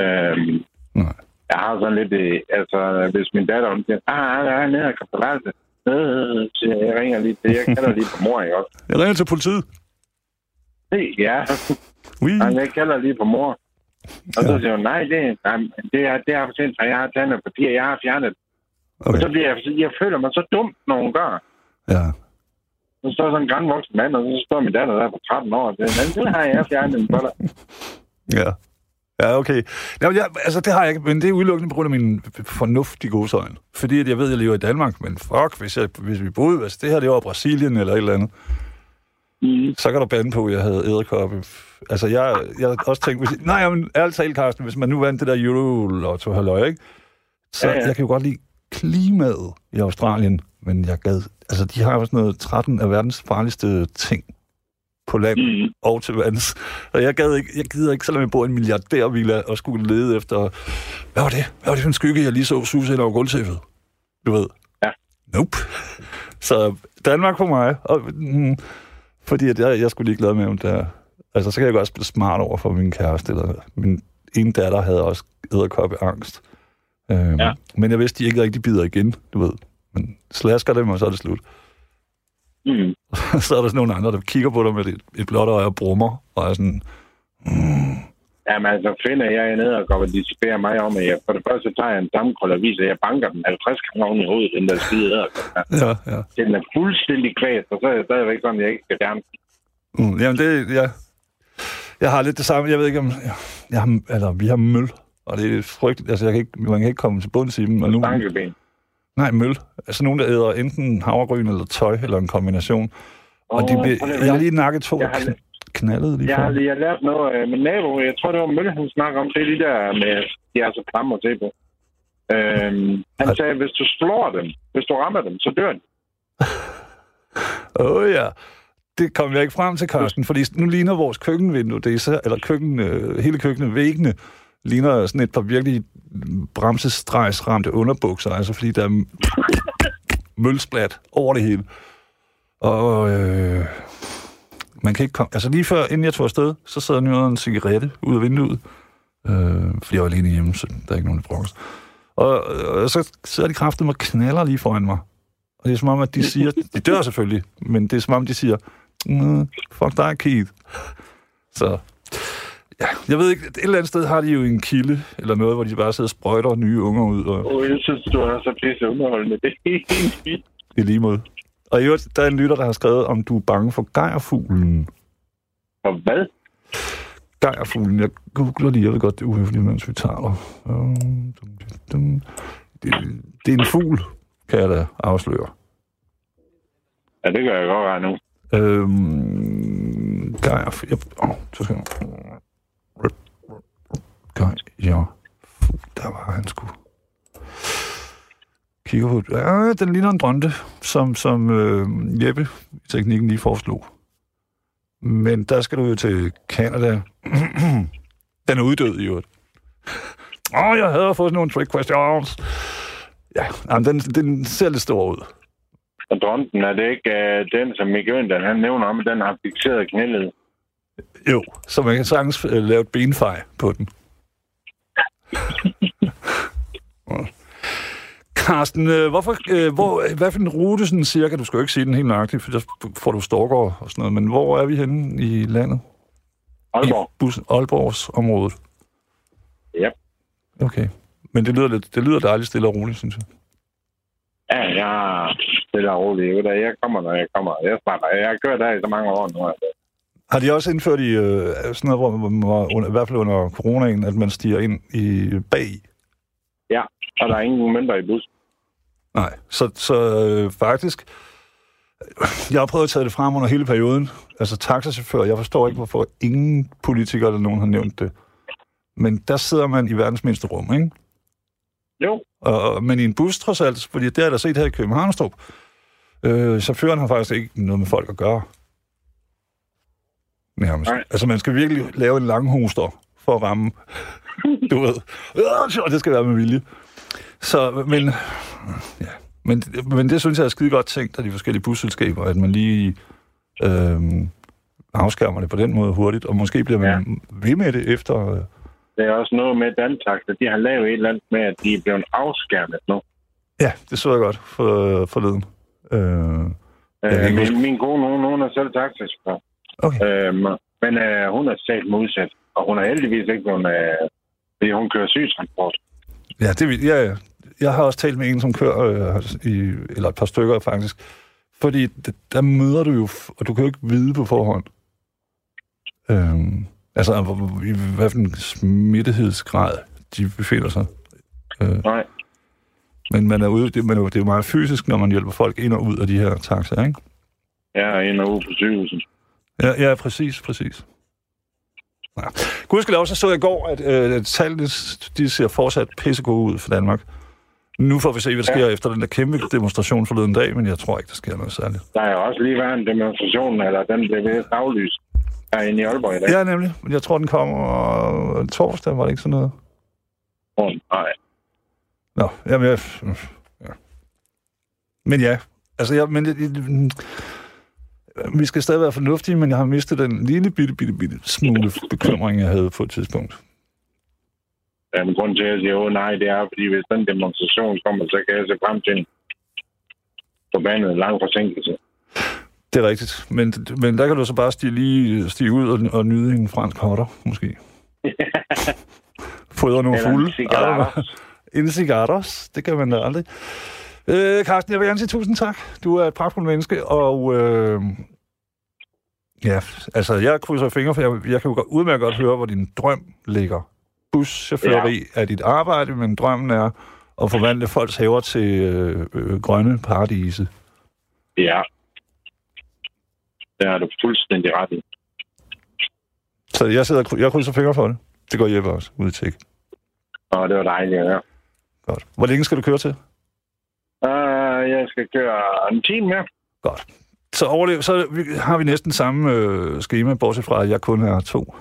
Øhm, Nej. jeg har sådan lidt, øh, altså, hvis min datter, hun siger, ah, der er en æderkop på værelset. Øh, så jeg ringer lige til, jeg kalder lige på mor, ikke også? Jeg ringer til politiet. Ja, Oui. Jeg kalder lige på mor. Og så Ja. siger hun, nej, det, nej, det, er, det er for sent, for jeg har taget noget papir, jeg har fjernet. Okay. Og så bliver jeg, jeg føler mig så dum, når hun gør. Ja. Så står sådan en grænvoksen mand, og så står min datter der på 13 år, og siger, det har jeg fjernet for dig. Ja. Ja, okay. Jamen, jeg, altså, det har jeg ikke, men det er udelukkende på grund af min fornuftige godsøjne. Fordi at jeg ved, at jeg lever i Danmark, men fuck, hvis, jeg, hvis vi boede, altså det her, det var Brasilien eller et eller andet, Mm. så kan du bande på, at jeg havde æderkoppe. Altså, jeg, jeg har også tænkt, hvis, nej, men ærligt talt, Carsten, hvis man nu vandt det der Euro-lotto, halløj, ikke? Så ja. ja. jeg kan jo godt lide klimaet i Australien, men jeg gad, altså, de har jo sådan noget 13 af verdens farligste ting på land Mm. og til vands. Og jeg, gad ikke, jeg gider ikke, selvom jeg bor i en milliardærvilla, og skulle lede efter... Hvad var det? Hvad var det for en skygge, jeg lige så sus ind over gulvtæppet? Du ved? Ja. Nope. Så Danmark for mig. Og, mm, fordi at jeg, jeg skulle lige glad med, om der... Altså, så kan jeg godt spille smart over for min kæreste. Eller, min ene datter havde også æderkoppe angst. Øhm, Ja. Men jeg vidste, de ikke rigtig bider igen, du ved. Men slasker dem, og så er det slut. Mm. så er der sådan nogle andre, der kigger på dig med et, et blåt øje og brummer, og er sådan, Jamen altså, finder jeg en æderkop, og de beder mig om, at jeg for det første tager jeg en sammenkrøl og viser, at jeg banker den 50 gange oven i hovedet, den der skide ja, ja. Den er fuldstændig kvæst, og så er jeg stadigvæk sådan, at jeg ikke skal den. Mm, jamen det, ja. Jeg har lidt det samme, jeg ved ikke om, jeg har, eller vi har møl Og det er frygteligt. Altså, jeg kan ikke, man kan ikke komme til bunds i dem. Og nu, Stankeben. Nej, møl. Altså, nogen, der æder enten havregryn eller tøj, eller en kombination. Og de at jeg har lige nakket to Jeg og har kn- knaldet lige Jeg har lige lært noget af min nabo. Jeg tror, det var Mølle, han snakker om. Det er de der med, de er så klamme at se på. Øhm, han Ej. sagde, hvis du slår dem, hvis du rammer dem, så dør de. Åh oh, ja. Det kom jeg ikke frem til, Carsten, fordi nu ligner vores køkkenvindue, det er så, eller køkken, øh, hele køkkenet, væggene, ligner sådan et par virkelig bremsestregsramte underbukser, altså fordi der er mølsplat over det hele. Og øh, man kan ikke komme... Altså lige før, inden jeg tog afsted, så sad jeg med en cigarette ud af vinduet. Øh, fordi jeg var alene hjemme, så der er ikke nogen, i frokost. Og, og så sidder de kraftigt og knaller lige foran mig. Og det er som om, at de siger... De dør selvfølgelig, men det er som om, de siger... Mm, fuck dig, Keith. Så... Ja, jeg ved ikke, et eller andet sted har de jo en kilde, eller noget, hvor de bare sidder og sprøjter nye unger ud, og Og jeg synes, du er så pisse underholdende. Er i lige måde. Og i øvrigt, der er en lytter, der har skrevet, om du er bange for gejerfuglen. Og hvad? Gejerfuglen, jeg googler lige, jeg ved godt, det er uhøfligt, mens vi taler. Det, det er en fugl, kan jeg da afsløre. Ja, det gør jeg godt regne nu. Øhm, Gejer... Jeg, åh, så skal jeg... Gejer... Der var han sgu. Kigger på... Ja, den ligner en dronte, som, som øh, Jeppe i teknikken lige foreslog. Men der skal du jo til Canada. den er uddød i øvrigt. Åh, oh, jeg havde fået sådan nogle trick questions. Ja, jamen, den, den ser lidt stor ud. Og dronten, er det ikke uh, den, som Mikke Øndal, han nævner om, at den har fixeret knælet? Jo, så man kan sagtens øh, lave et benfej på den. Ja. Carsten, øh, hvorfor, øh, hvor, hvad for en rute sådan cirka, du skal jo ikke sige den helt nøjagtigt, for der får du stalker og sådan noget, men hvor er vi henne i landet? Aalborg. I bus, Aalborgs området? Ja. Okay. Men det lyder, lidt, det lyder dejligt stille og roligt, synes jeg. Ja, er stille og roligt. Jeg kommer, når jeg kommer. Jeg starter. Jeg har kørt der i så mange år nu. Altså. Har de også indført i øh, sådan noget, hvor, hvor, hvor under, i hvert fald under coronaen, at man stiger ind i bag Ja, og der er ingen mønter i bus. Nej, så, så øh, faktisk... Jeg har prøvet at tage det frem under hele perioden. Altså taxachauffør, jeg forstår ikke, hvorfor ingen politikere eller nogen har nævnt det. Men der sidder man i verdens mindste rum, ikke? Jo, Og, men i en bus trods alt, fordi det har jeg da set her i Københavnstrup. Øh, chaufføren har faktisk ikke noget med folk at gøre. Nærmest. Nej. Altså man skal virkelig lave en lang hoster for at ramme. Du ved. Øh, Og det skal være med vilje. Så, men, ja. men, men det synes jeg er skide godt tænkt af de forskellige busselskaber, at man lige øh, afskærmer det på den måde hurtigt, og måske bliver man ja. ved med det efter... Øh, det er også noget med Dantaxa. De har lavet et eller andet med, at de er blevet afskærmet nu. ja, det så jeg godt for, forleden. Øh, Jeg kan Øh, ikke huske- min, min kone, hun, hun er selv taxachauffør. okay. Øhm, men øh, hun er selv modsat. Og hun er heldigvis ikke nogen... Øh, fordi hun kører sygetransport. Ja, det vil, ja, ja. Jeg har også talt med en, som kører, øh, i, eller et par stykker faktisk. Fordi der møder du jo, og du kan jo ikke vide på forhånd. Øhm, altså, i hvad for en smittighedsgrad de befinder sig. Øh, Nej. men man er ude, det, man er, det er jo meget fysisk, når man hjælper folk ind og ud af de her taxaer, ikke? Jeg er en uge på sygehuset. Ja, ja præcis, præcis. Ja. Gudskelov, så så jeg i går, at øh, tallene de ser fortsat pissegode ud for Danmark. Nu får vi se, hvad der sker ja. efter den der kæmpe demonstration forleden dag, men jeg tror ikke, der sker noget særligt. Der er også lige været en demonstration, eller den blev ved aflyst herinde i Aalborg i dag. Ja, nemlig. Men jeg tror, den kommer øh, torsdag, var det ikke sådan noget? Oh, nej. Nå, jamen jeg... Ja. Men ja, altså jeg, men, jeg, vi skal stadig være fornuftige, men jeg har mistet den lille bitte, bitte, bitte smule bekymring, jeg havde på et tidspunkt. Jamen, grunden til, at jeg siger, oh, nej, det er, fordi hvis den demonstration kommer, så kan jeg se frem til en forbandet lang forsinkelse. Det er rigtigt. Men, men der kan du så bare stige, lige stige ud og, og nyde en fransk hotter, måske. Fodre nogle Eller en fulde. cigaretter. En cigaretter. Det kan man da aldrig. Øh, Carsten, jeg vil gerne sige tusind tak. Du er et pragtfuldt menneske, og... Øh, ja, altså, jeg krydser fingre, for jeg, jeg kan jo udmærket godt høre, hvor din drøm ligger. buschaufføri ja. er dit arbejde, men drømmen er at forvandle folks haver til øh, øh, grønne paradise. Ja. Det er du fuldstændig ret i. Så jeg sidder jeg krydser fingre for det. Det går Jeppe også ud til. Og det var dejligt at høre. Godt. Hvor længe skal du køre til? Jeg skal køre en time mere. Godt. Så, overlev, så har vi næsten samme øh, schema, bortset fra, at jeg kun er to.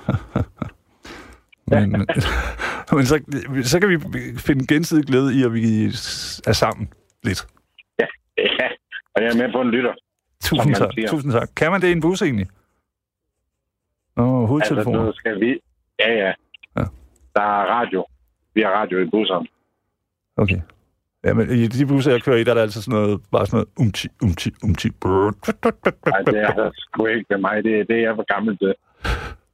men men så, så kan vi finde gensidig glæde i, at vi er sammen lidt. Ja, og jeg er med på en lytter. Tusind tak. siger. Tusind tak. Kan man det i en bus egentlig? Åh, oh, Altså, skal vi... Ja, ja. Ja. Der er radio. Vi har radio i busserne. Okay. Ja, men i de busser, jeg kører i, der er der altid sådan noget, bare sådan noget umti, umti, umti. Nej, det er der sgu ikke med mig. Det, det er for gammel til.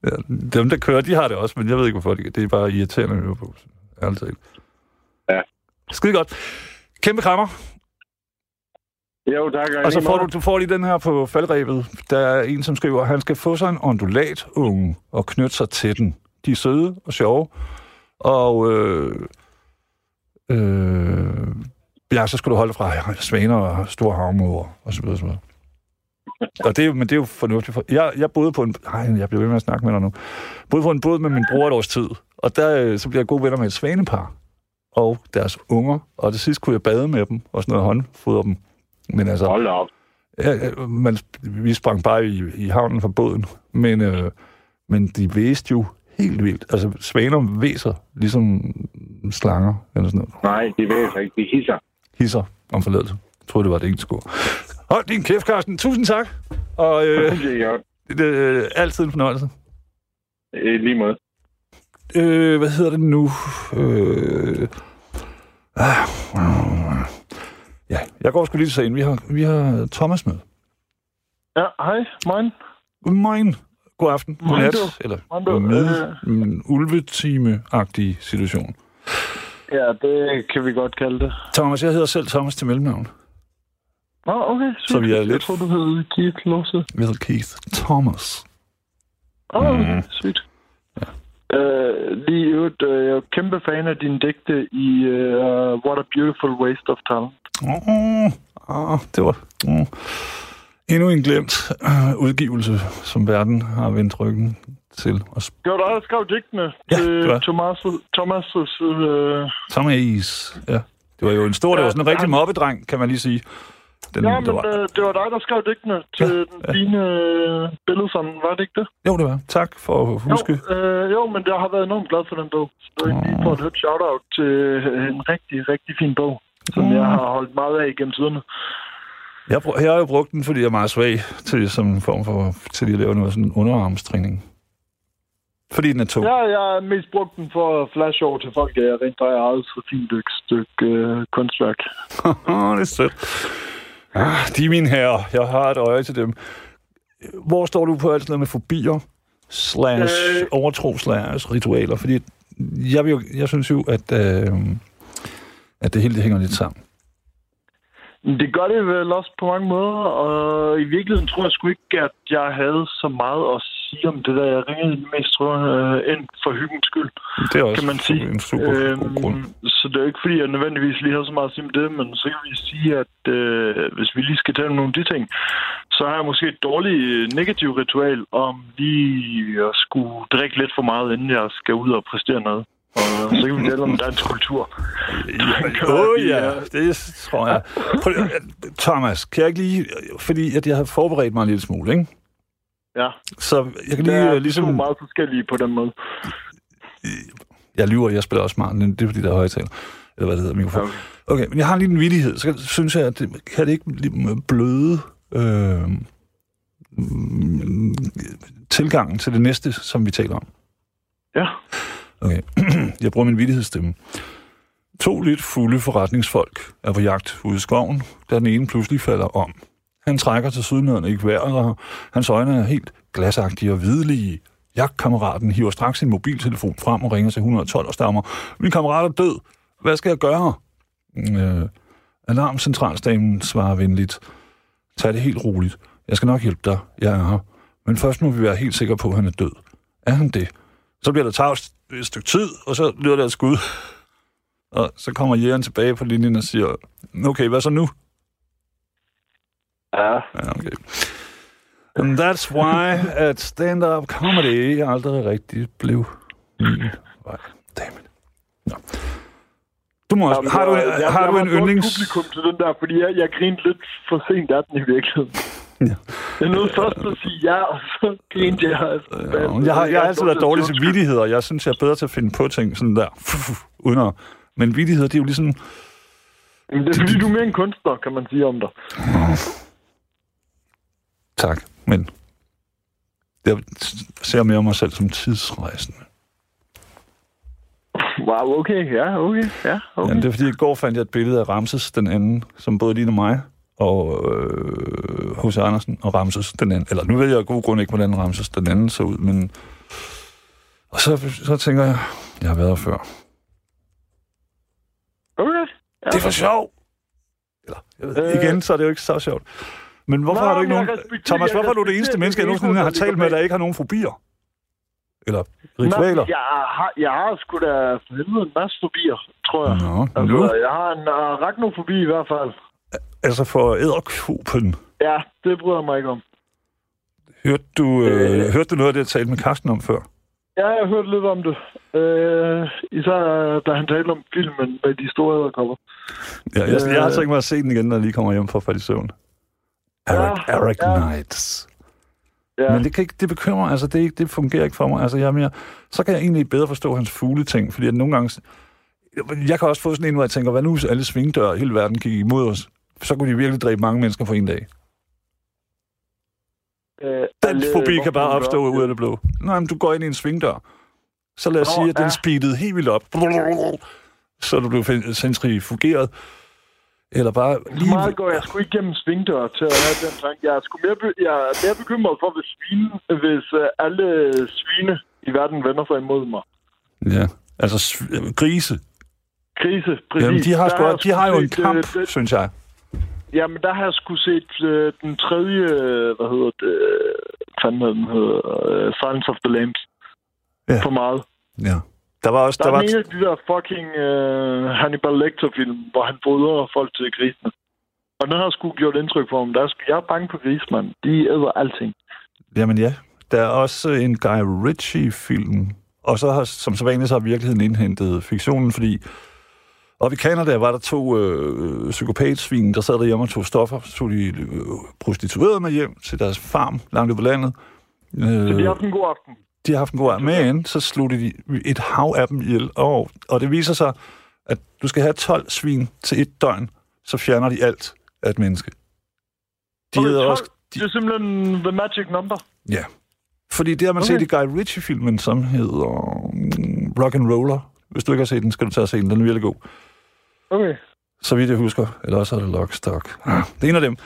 Ja, dem, der kører, de har det også, men jeg ved ikke, hvorfor. De, det er bare irriterende at høre på. Ærligt talt. Ja. Skide godt. Kæmpe krammer. Jo, tak. Og så får du, du får lige den her på faldrebet. Der er en, som skriver, at han skal få sig en ondulat unge og knytte sig til den. De er søde og sjove. Og øh, øh, ja, så skal du holde fra svaner og store havmåger og så videre. Og, så videre. og det er, men det er jo fornuftigt. For, jeg, jeg boede på en... Ej, jeg bliver ved med at snakke med dig nu. boede på en båd med min bror et års tid. Og der øh, så blev jeg gode venner med et svanepar og deres unger. Og til sidst kunne jeg bade med dem og sådan noget håndfodre dem. Men altså, Hold op. Ja, man, vi sprang bare i, i havnen fra båden, men, øh, men de væste jo helt vildt. Altså, svaner væser ligesom slanger, eller sådan noget. Nej, de sig ikke. De hisser. Hisser om forladelse. Jeg troede, det var det engelske ord. Hold din kæft, Carsten. Tusind tak. Og øh, Det er er altid en fornøjelse. I lige måde. Øh, hvad hedder det nu? Øh, ah, øh, ja, jeg går sgu lige til sagen. Vi har, vi har Thomas med. Ja, hej, morgen. Godmorgen. God aften. God nat. Eller med en ulvetime-agtig situation. Ja, det kan vi godt kalde det. Thomas, jeg hedder selv Thomas til mellemnavn. Nå, okay, sygt. Så vi er Jeg lidt- tror, du hed Keith Lose. Jeg hedder Keith Thomas. Åh, oh, okay, Mhm. sygt. Uh, lige i øvrigt, uh, jeg er kæmpe fan af dine digte i uh, What a Beautiful Waste of Talent. Åh, oh, det var oh. Endnu en glemt uh, udgivelse, som verden har vendt ryggen til. Og sp- Det var dig, der skrev digtene Ja, til var. Thomas, Thomas' uh, Thomas, ja. Det var jo en stor, det var sådan en rigtig mobbedreng, kan man lige sige. Den, Ja, der men var, uh, det var dig, der skrev digtene til Ja, den fine uh, billedsamling, var det ikke det? Jo, det var. Tak for at huske. Jo, øh, jo, men jeg har været enormt glad for den bog. Så det er lige for et højt shout-out til en rigtig, rigtig fin bog, som Mm. jeg har holdt meget af gennem tiderne. Jeg, br- jeg har jo brugt den, fordi jeg er meget svag til som en form for, til at lave noget sådan underarmstræning. Fordi den er tung. Ja, jeg har mest brugt den for at flash over til folk, at jeg rent har eget så fint et stykke øh, kunstværk. Det er sødt. Ah, de er mine herrer. Jeg har et øje til dem. Hvor står du på alt sådan noget med fobier, slash. Øh. overtro, slash, ritualer? Fordi jeg, vil jo, jeg synes jo, at, øh, at det hele det hænger lidt sammen. Det gør det vel også på mange måder, og i virkeligheden tror jeg sgu ikke, at jeg havde så meget at sige om det der. Jeg ringede mest, tror jeg, øh, ind for hyggens skyld. Det er også kan man sige. en super øhm... god grund. så det er jo ikke, fordi jeg nødvendigvis lige har så meget at sige om det, men så kan vi sige, at øh, hvis vi lige skal tale om nogle af de ting, så har jeg måske et dårligt øh, negativt ritual om lige at skulle drikke lidt for meget, inden jeg skal ud og præstere noget. Og så kan vi tale om dansk kultur. Åh oh, ja, det tror jeg. Prøv, lige- Thomas, kan jeg ikke lige... Fordi at jeg har forberedt mig en lille smule, ikke? Ja, Så jeg kan det lige er øh, ligesom... to meget forskellige på den måde. Jeg lyver, jeg spiller også smart, men det er fordi, der er højtaler. Eller hvad det hedder, mikrofon. Okay. okay, men jeg har lige en vittighed. Så synes jeg, at det, kan det ikke bløde øh, mm, tilgangen til det næste, som vi taler om? Ja. Okay, jeg bruger min vittighedsstemme. To lidt fulde forretningsfolk er på jagt ude i skoven, da den ene pludselig falder om. Han trækker til sydnøderne ikke vejret, og hans øjne er helt glasagtige og hvidlige. Jagtkammeraten hiver straks sin mobiltelefon frem og ringer til 112 og stammer. Min kammerat er død. Hvad skal jeg gøre? Øh, alarmcentralstamen svarer venligt. Tag det helt roligt. Jeg skal nok hjælpe dig. Jeg er her. Men først må vi være helt sikre på, at han er død. Er han det? Så bliver der tavst et stykke tid, og så lyder der et skud. Og så kommer jægeren tilbage på linjen og siger, okay, hvad så nu? Ja. Ja, okay. And that's why at stand-up comedy aldrig rigtig blev min vej. Dammit. Nå. Du må også, Jamen, har du, jeg, har jeg du en yndlings... publikum til den der, fordi jeg, jeg grinede lidt for sent af den i virkeligheden. Ja. Jeg nåede først at sige ja, og så grinede jeg. Ja, jeg har, jeg har altid været dårlig til vittigheder. Jeg synes, jeg er bedre til at finde på ting sådan der. Uden at... Men vittigheder, det er jo ligesom... Men det er fordi, du er mere en kunstner, kan man sige om dig. Tak, men... Jeg ser mere mig selv som tidsrejsende. Wow, okay, ja, okay, ja, okay. Ja, det er fordi, i går fandt jeg et billede af Ramses den anden, som både ligner mig og øh, H.C. Andersen og Ramses den anden. Eller nu ved jeg af god grund ikke, hvordan Ramses den anden så ud, men... Og så, så tænker jeg, jeg har været her før. Okay. Ja. Det er for sjov! Eller, jeg ved, Øh. igen, så er det jo ikke så sjovt. Men hvorfor Nå, har du ikke nogen... Thomas, hvorfor er du det eneste menneske, jeg nogensinde har talt med, der ikke har nogen fobier? Eller ritualer? Nej, jeg, har, jeg har sgu da for helvede en masse fobier, tror jeg. Nå, Altså, nu? jeg har en arachnofobi i hvert fald. Altså for æderkopen. Ja, det bryder jeg mig ikke om. Hørte du, øh, hørte du noget af det, jeg talte med Karsten om før? Ja, jeg har hørt lidt om det. Øh, især da han talte om filmen med de store æderkopper. Ja, jeg, jeg har Øh. tænkt mig at se den igen, når jeg lige kommer hjem fra falde i søvn. Eric, Ja, Eric ja. Knights. Ja, Men det, kan ikke, det bekymrer altså det, ikke- det fungerer ikke for mig. Altså jeg er mere, så kan jeg egentlig bedre forstå hans fugleting, fordi at nogle gange... Jeg kan også få sådan en, hvor jeg tænker, hvad nu hvis alle svingdøre i hele verden gik imod os? Så kunne de virkelig dræbe mange mennesker på en dag. øh, Den alle- fobi kan bare opstå gør ud af det blå. Nej, men du går ind i en svingdør. Så lad os Nå, sige, at den ja. speedede helt vildt op. Så du blev centrifugeret. Eller bare Så lige... meget går jeg sgu ikke gennem svingdør til at have den tanke. Jeg er, sgu mere, be- jeg er mere bekymret for, hvis, svine, hvis uh, alle svine i verden vender sig imod mig. Ja, altså sv- grise. Krise, præcis. Jamen, de har, sgu, de har jo en kamp, øh, det- synes jeg. Jamen, der har jeg sgu set øh, den tredje, øh, hvad hedder det, øh, fanden hedder den hedder, øh, Silence of the Lambs. Ja. For meget. Ja. Der var også... Der, Der er var, en af de der fucking øh, Hannibal Lecter-film, hvor han fodrer folk til grisene. Og den har sgu gjort indtryk på ham. Der er, sgu- jeg er bange på gris, mand. De æder alting. jamen ja. Der er også en Guy Ritchie-film. Og så har, som så vanligt, så har virkeligheden indhentet fiktionen, fordi... Og i Canada var der to øh, psykopatsvin, der sad derhjemme og tog stoffer. Så tog de øh, prostituerede med hjem til deres farm langt ude på landet. Øh, Så de har haft en god aften. de har haft en god aften. Men så sluttede de et hav af dem ihjel. Og, og det viser sig, at du skal have 12 svin til et døgn, så fjerner de alt af et menneske. De Okay, hedder 12. også... Det er simpelthen the magic number. Ja. Fordi det har man okay. Okay. set i Guy Ritchie-filmen, som hedder mm, Rock and Roller. Hvis du ikke har set den, skal du tage og se den. Den er virkelig god. Okay. Så vidt jeg husker. Eller også er det Lockstock. Ah, det er en af dem.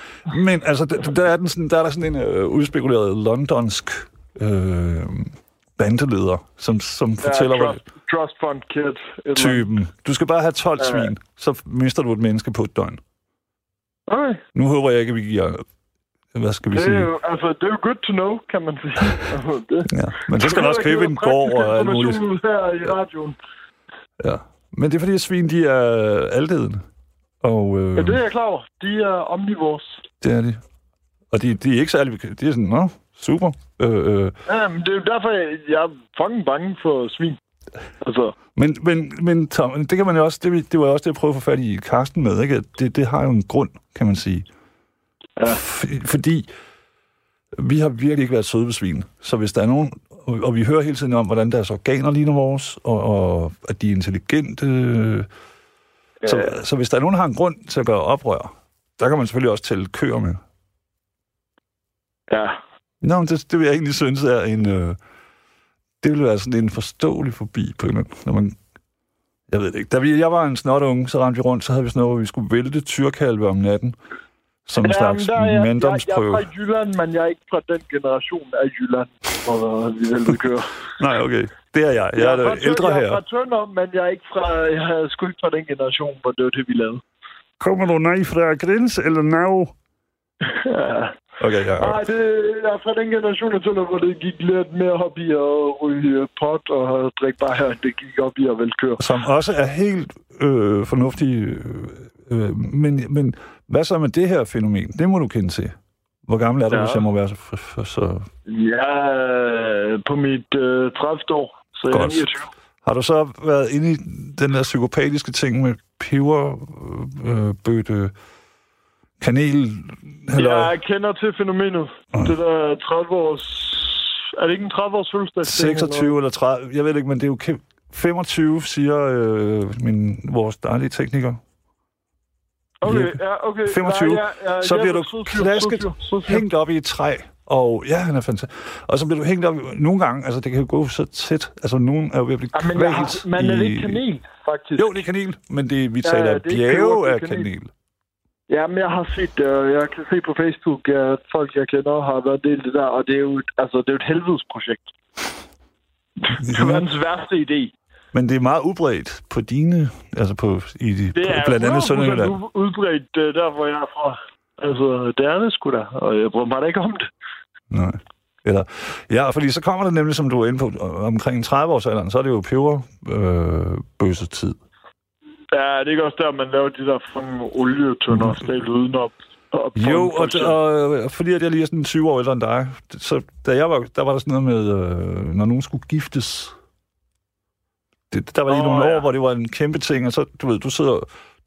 Men altså, der, der, er, den sådan, der er der sådan en øh, udspekuleret londonsk øh, bandeleder, som, som fortæller, ja, hvor trust, trust fund kid. typen. Du skal bare have 12 Ja. svin, så mister du et menneske på et døgn. Okay. Nu håber jeg ikke, at vi giver... Hvad skal vi Det er, sige? jo, altså, det er jo good to know, kan man sige. Altså, det. Ja. Men så skal du også købe en gård og alt muligt. Her i radioen. Ja. Men det er fordi, at svin, de er altædende. Og øh, Ja, det er jeg klar over. De er omnivores. det er de. Og de, de er ikke særlig... De er sådan, nå, super. Øh, øh. Ja, men det er jo derfor, jeg, er fucking bange for svin. Altså, Men, men, men Tom, det kan man jo også... Det, det var også det, jeg prøvede at få fat i Karsten med, ikke? Det, det har jo en grund, kan man sige. Ja. F- fordi vi har virkelig ikke været søde ved svin. Så hvis der er nogen... Og, og vi hører hele tiden om, hvordan deres organer ligner vores, og, og at de er intelligente. Så, Ja. så hvis der er nogen, der har en grund til at gøre oprør, der kan man selvfølgelig også tælle køer med. ja. Nå, men det, det vil jeg egentlig synes er en... Øh, det ville være sådan en forståelig forbi på en eller anden- når man... Jeg ved det ikke. Da vi, jeg var en snot unge, så rendte vi rundt, så havde vi sådan noget, hvor vi skulle vælte tyrkalve om natten. Som en Ja, slags men der er jeg, jeg, jeg er manddomsprøve. fra Jylland, men jeg er ikke fra den generation af Jylland, hvor vi vil køre. Nej, okay. Det er jeg. Jeg er fra det ældre jeg er her. fra Tønder, men jeg er ikke fra, jeg er sgu ikke fra den generation, hvor det var det, vi lavede. Kommer du nej fra Grins eller nav? Ja. Okay, ja. Nej, det, jeg er fra den generation af tønder, hvor det gik lidt mere op i at ryge pot og drikke bare her, end det gik op i at vælge køre. Som også er helt øh, fornuftige. Øh, øh, men, men hvad så med det her fænomen? Det må du kende til. Hvor gammel er du, ja. Hvis jeg må være så... så, Ja, på mit øh, 30. år, så jeg er Godt. 29. har du så været inde i den der psykopatiske ting med peber, øh, kanel? Eller, Jeg kender til fænomenet. Det der 30 års... Er det ikke en 30 års fødselsdag? 26 eller 30, jeg ved ikke, men det er jo kæm- 25, siger øh, min, vores dejlige tekniker. Okay, ja, okay. 25, Ja, ja, ja, så ja, bliver du så fyr, klasket, hængt op i et træ, og ja, han er fantastisk. Og så bliver du hængt op, nogle gange, altså det kan jo gå så tæt, altså nogen er jo ved at blive Ja, men jeg har, man er i- ikke kanel, faktisk. Jo, det er kanel, men det, vi Ja, taler ja, bjerge det er af kanel. kanel. Ja, men jeg har set og jeg kan se på Facebook, at folk, jeg kender, har været en del af det der, og det er jo et, altså, det er jo et helvedesprojekt. Det er verdens værste idé. Men det er meget udbredt på dine, altså på, i de, Det er blandt andet 100% Sønderjylland. u- udbredt øh, der, hvor jeg er fra. Altså, det er det sgu da, og jeg bryder mig da ikke om det. Nej. Eller, ja, fordi så kommer det nemlig, som du er inde på, omkring 30-årsalderen, så er det jo peber øh. Ja, det er ikke også der, man laver de der olietønder stablet udenom. Op på Jo, og, og øh, fordi at jeg lige er sådan 20 år ældre end dig, så da jeg var, der var der sådan noget med, øh, når nogen skulle giftes. Det, der var lige oh, nogle ja. år, hvor det var en kæmpe ting, og så, du ved, du sidder,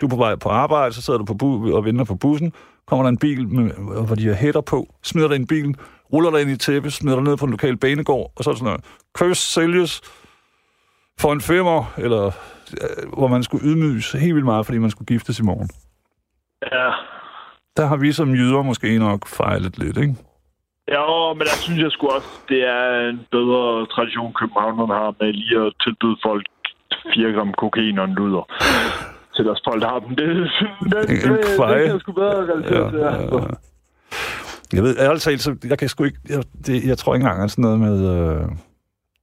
du er på vej på arbejde, så sidder du på bu- og venter på bussen, kommer der en bil, med, hvor de har hætter på, smider dig ind i bilen, ruller dig ind i tæppe, smider dig ned på en lokal banegård, og så er det sådan noget, køs, sælges for en femmer, eller øh, hvor man skulle ydmyges helt vildt meget, fordi man skulle giftes i morgen. Ja. Der har vi som jyder måske nok fejlet lidt, ikke? Ja, men der synes jeg sgu også, det er en bedre tradition, københavnerne har med lige at tilbyde folk 4 gram kokain og en luder til deres folk, der har dem. Det, det, det, det, det sgu bedre relatere til. Altså. Jeg ved, ærligt talt, så jeg kan sgu ikke... Jeg, det, jeg tror ikke engang, at sådan noget med øh,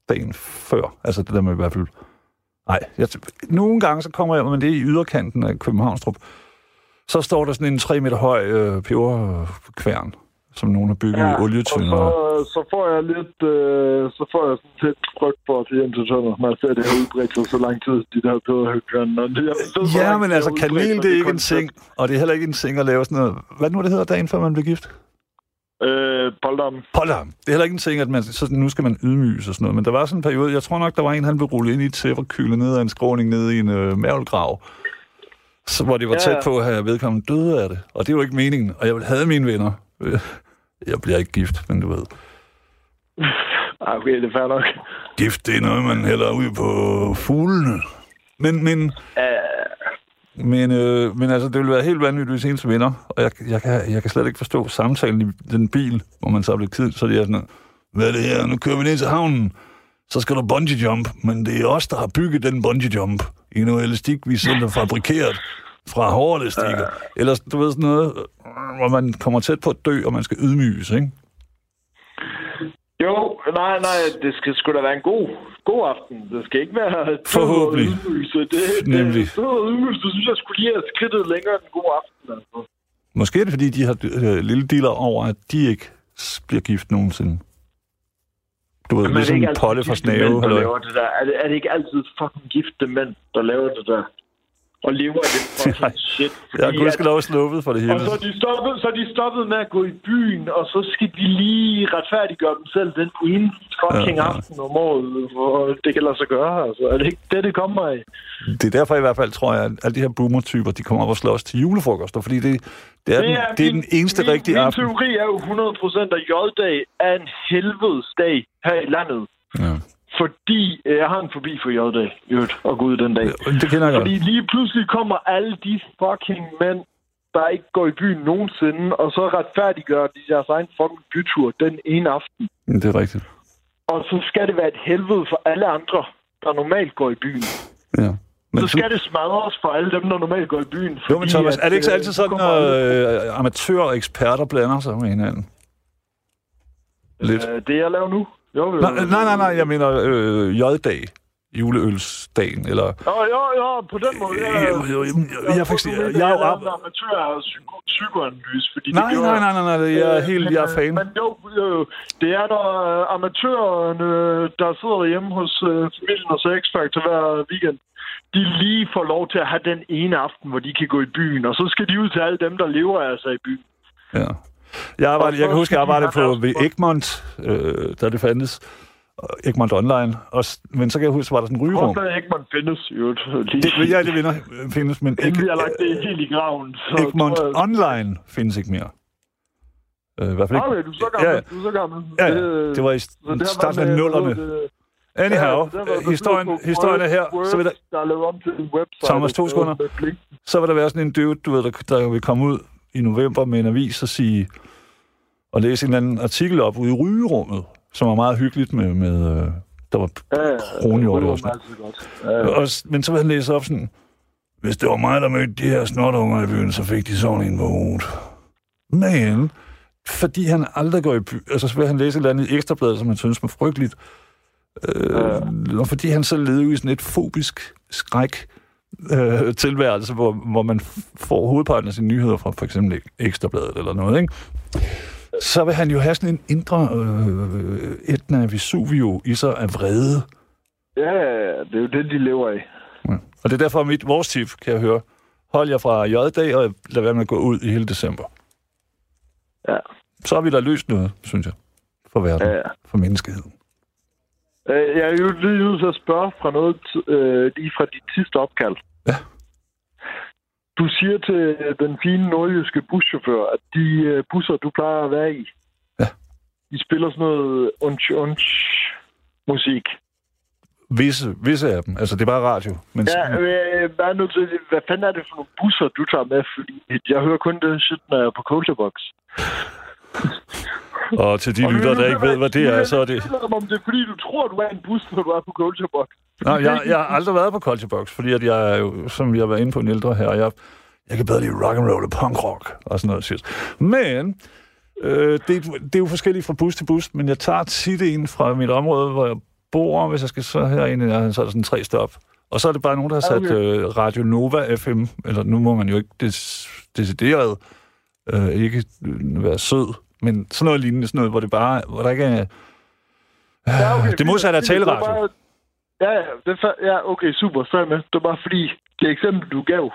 dagen før. Altså det der med i hvert fald... Nej, jeg, nogle gange så kommer jeg, men det er i yderkanten af Københavnstrup, så står der sådan en 3 meter høj øh, peberkværn, som nogen har bygget ja, i olietønder. så, så får jeg lidt, øh, så får jeg sådan lidt frygt for at hjem til tønder, når jeg ser det her udbredt så lang tid, de der pæderhøgkværne. Ja, men altså, kanel, det er ikke en ting, og det er heller ikke en ting at lave sådan noget... Hvad nu det hedder dagen, før man bliver gift? Øh, Poldam. Poldam. Det er heller ikke en ting, at man, så nu skal man ydmyges og sådan noget. Men der var sådan en periode, jeg tror nok, der var en, han blev rullet ind i et tæppe og kylet ned af en skråning nede i en øh, mærvelgrav. Så, hvor det var Ja, tæt på at have vedkommende døde af det. Og det var ikke meningen. Og jeg havde mine venner. Jeg bliver ikke gift, men du ved. Ej, okay, det er fair nok. Gift, det er noget, man hælder ud på fuglene. Men, men, men, øh, men altså, det ville være helt vanvittigt, hvis ens venner, og jeg, jeg, kan, jeg kan slet ikke forstå samtalen i den bil, hvor man så er blevet kidt, så det er sådan, hvad er det her, nu kører vi ned til havnen, så skal der bungee jump, men det er os, der har bygget den bungee jump i noget elastik, vi selv har fabrikeret fra hårde elastikker. Eller du ved sådan noget, øh, hvor man kommer tæt på at dø, og man skal ydmyges, ikke? Jo, nej, nej, det skal sgu da være en god, god aften. Det skal ikke være Forhåbentlig. ydmygelse. Det, Nemlig. det, ydmygelse, synes jeg skulle lige have skridtet længere end en god aften. Altså. Måske er det, fordi de har øh, lille dealer over, at de ikke bliver gift nogensinde. Du ved, Men er det ligesom potte fra gifte mænd, snave. der laver det der? Er det, er det ikke altid fucking gifte mænd, der laver det der? Og lever af det fucking shit? Jeg har Fordi gudskelov sluppet for det hele. Og så er, de stoppet, så er de stoppet med at gå i byen, og så skal de lige retfærdiggøre dem selv den ene fucking Ja, ja, aften om året, hvor det kan lade sig gøre. Altså. Er det ikke det, det kommer af? Det er derfor i hvert fald, tror jeg, at alle de her boomer-typer, de kommer op og slås til julefrokoster, fordi det, det, er, den, det er den eneste min, rigtige min aften. teori er jo 100% at J-dag er en helvedes dag her i landet. Ja. Fordi øh, jeg har en forbi for i øvrigt, at gå ud den dag. Det kender jeg Fordi lige pludselig kommer alle de fucking mænd, der ikke går i byen nogensinde, og så retfærdiggør de deres egen fucking bytur den ene aften. Det er rigtigt. Og så skal det være et helvede for alle andre, der normalt går i byen. Ja. Men Så skal det smadres for alle dem, der normalt går i byen. Jo, men Thomas, er det ikke så øh, altid sådan, at øh, amatører og eksperter blander sig med hinanden? Lidt. Øh, det, jeg laver nu? Jo, jo. Nej, nej, nej, nej, jeg mener øh, J-dag. juleølsdagen, eller... Ja, ja, ja, på den måde. Ja, Jeg, jeg, jeg, jeg, faktisk, jeg, jeg, er jo er op- amatør psyko- psykoanalyse, fordi Nej, det nej, nej, nej, nej, jeg er helt, jeg er øh, fan. Men jo, jo, det er der øh, amatørerne, der sidder derhjemme hos øh, familien og så X-Factor hver weekend, de lige får lov til at have den ene aften, hvor de kan gå i byen, og så skal de ud til alle dem, der lever sig i byen. Ja. Jeg, arbejdede, jeg kan huske, jeg arbejdede på ved Egmont, øh, da det fandtes. Egmont Online. Og, men så kan jeg huske, var der sådan en rygerum. Ikke man findes, jo. Lige, Det, ja, det vinder, findes, men ikke, vi har lagt det helt i graven. Så Egmont jeg- Online findes ikke mere. Øh, I hvert fald ikke. Okay, du er så gammel. Ja, Du er så gammel. ja, ja. det var i det starten af øh, nullerne. det, Anyhow, Ja, historien, historien er her. Word, Så vil der, der er lavet om til en website. Thomas, to sekunder. med blink. så vil der være sådan en dude, du ved, der, der vil komme ud i november med en avis og sige, og læse en eller anden artikel op ude i rygerummet, som var meget hyggeligt med, med øh, der var Ja, ja, kronhjort det og sådan men så vil han læse op sådan, hvis det var mig, der mødte de her snotunger i byen, så fik de sådan en på hovedet. Men, fordi han aldrig går i by, altså så vil han læse et eller andet i ekstrabladet, som han synes var frygteligt, øh, og fordi han så levede i sådan et fobisk skræk, øh, tilværelse, hvor, hvor man får hovedparten af sine nyheder fra for eksempel Ekstrabladet eller noget, ikke? så vil han jo have sådan en indre øh, Etna Vesuvio i sig af vrede. ja, det er jo det, de lever af. Ja. Og det er derfor mit, vores tip, kan jeg høre. Hold jer fra J-dag, og lad være med at gå ud i hele december. Ja. Så har vi da løst noget, synes jeg, for verden, Ja, for menneskeheden. Øh, Jeg er jo lige nødt til at spørge fra noget, øh, lige fra dit sidste opkald. Ja. Du siger til den fine nordjyske buschauffør, at de øh, busser, du plejer at være i, Ja. de spiller sådan noget unch unch musik. Visse, visse af dem, altså det er bare radio. Men Ja, øh, hvad, er nu til, hvad fanden er det for nogle busser, du tager med? Fordi jeg hører kun det shit, når jeg er på Culture Box. Og til de nu- der ikke ved, hvad det er, så er det... Om det er fordi, du tror, du er en bus, når du er på Culture Box. Nej, jeg, jeg har aldrig været på Culture Box, fordi at jeg er jo, som vi har været inde på en ældre her, jeg, jeg kan bedre lide rock and roll og punk rock og sådan noget shit. Men øh, det, det er jo forskelligt fra bus til bus, men jeg tager tit en fra mit område, hvor jeg bor, hvis jeg skal så herinde, så er der sådan tre stop. Og så er det bare nogen, der har sat Okay. øh, Radio Nova FM, eller nu må man jo ikke des, decideret øh, ikke være sød, men sådan noget lignende, sådan noget, hvor det bare, hvor der ikke er... Ja, okay, det modsatte. Det var taleradio. bare- Ja, ja, det er ja, okay, super, så er med. Det var bare fordi, det eksempel, du gav,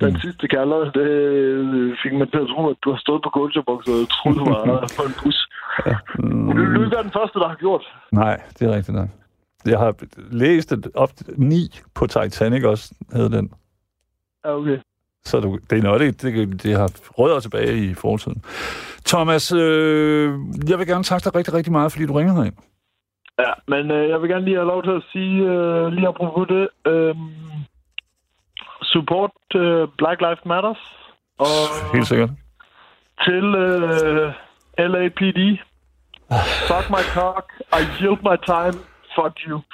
den Mm. sidste kalder, det øh, fik mig til at tro, at du har stået på Box, og troede, du var på en bus. Men du, du er ikke den første, der har gjort. Nej, det er rigtigt nok. Jeg har læst et op ni på Titanic også, hed den. Ja, okay. Så du, det er noget, det, det, det har rødder tilbage i fortiden. Thomas, øh, jeg vil gerne takke dig rigtig, rigtig meget, fordi du ringer herind. Ja, men øh, jeg vil gerne lige have lov til at sige, øh, lige apropos det, øh, support øh, Black Lives Matters, og Helt sikkert. til øh, LAPD, fuck my cock, I yield my time, fuck you.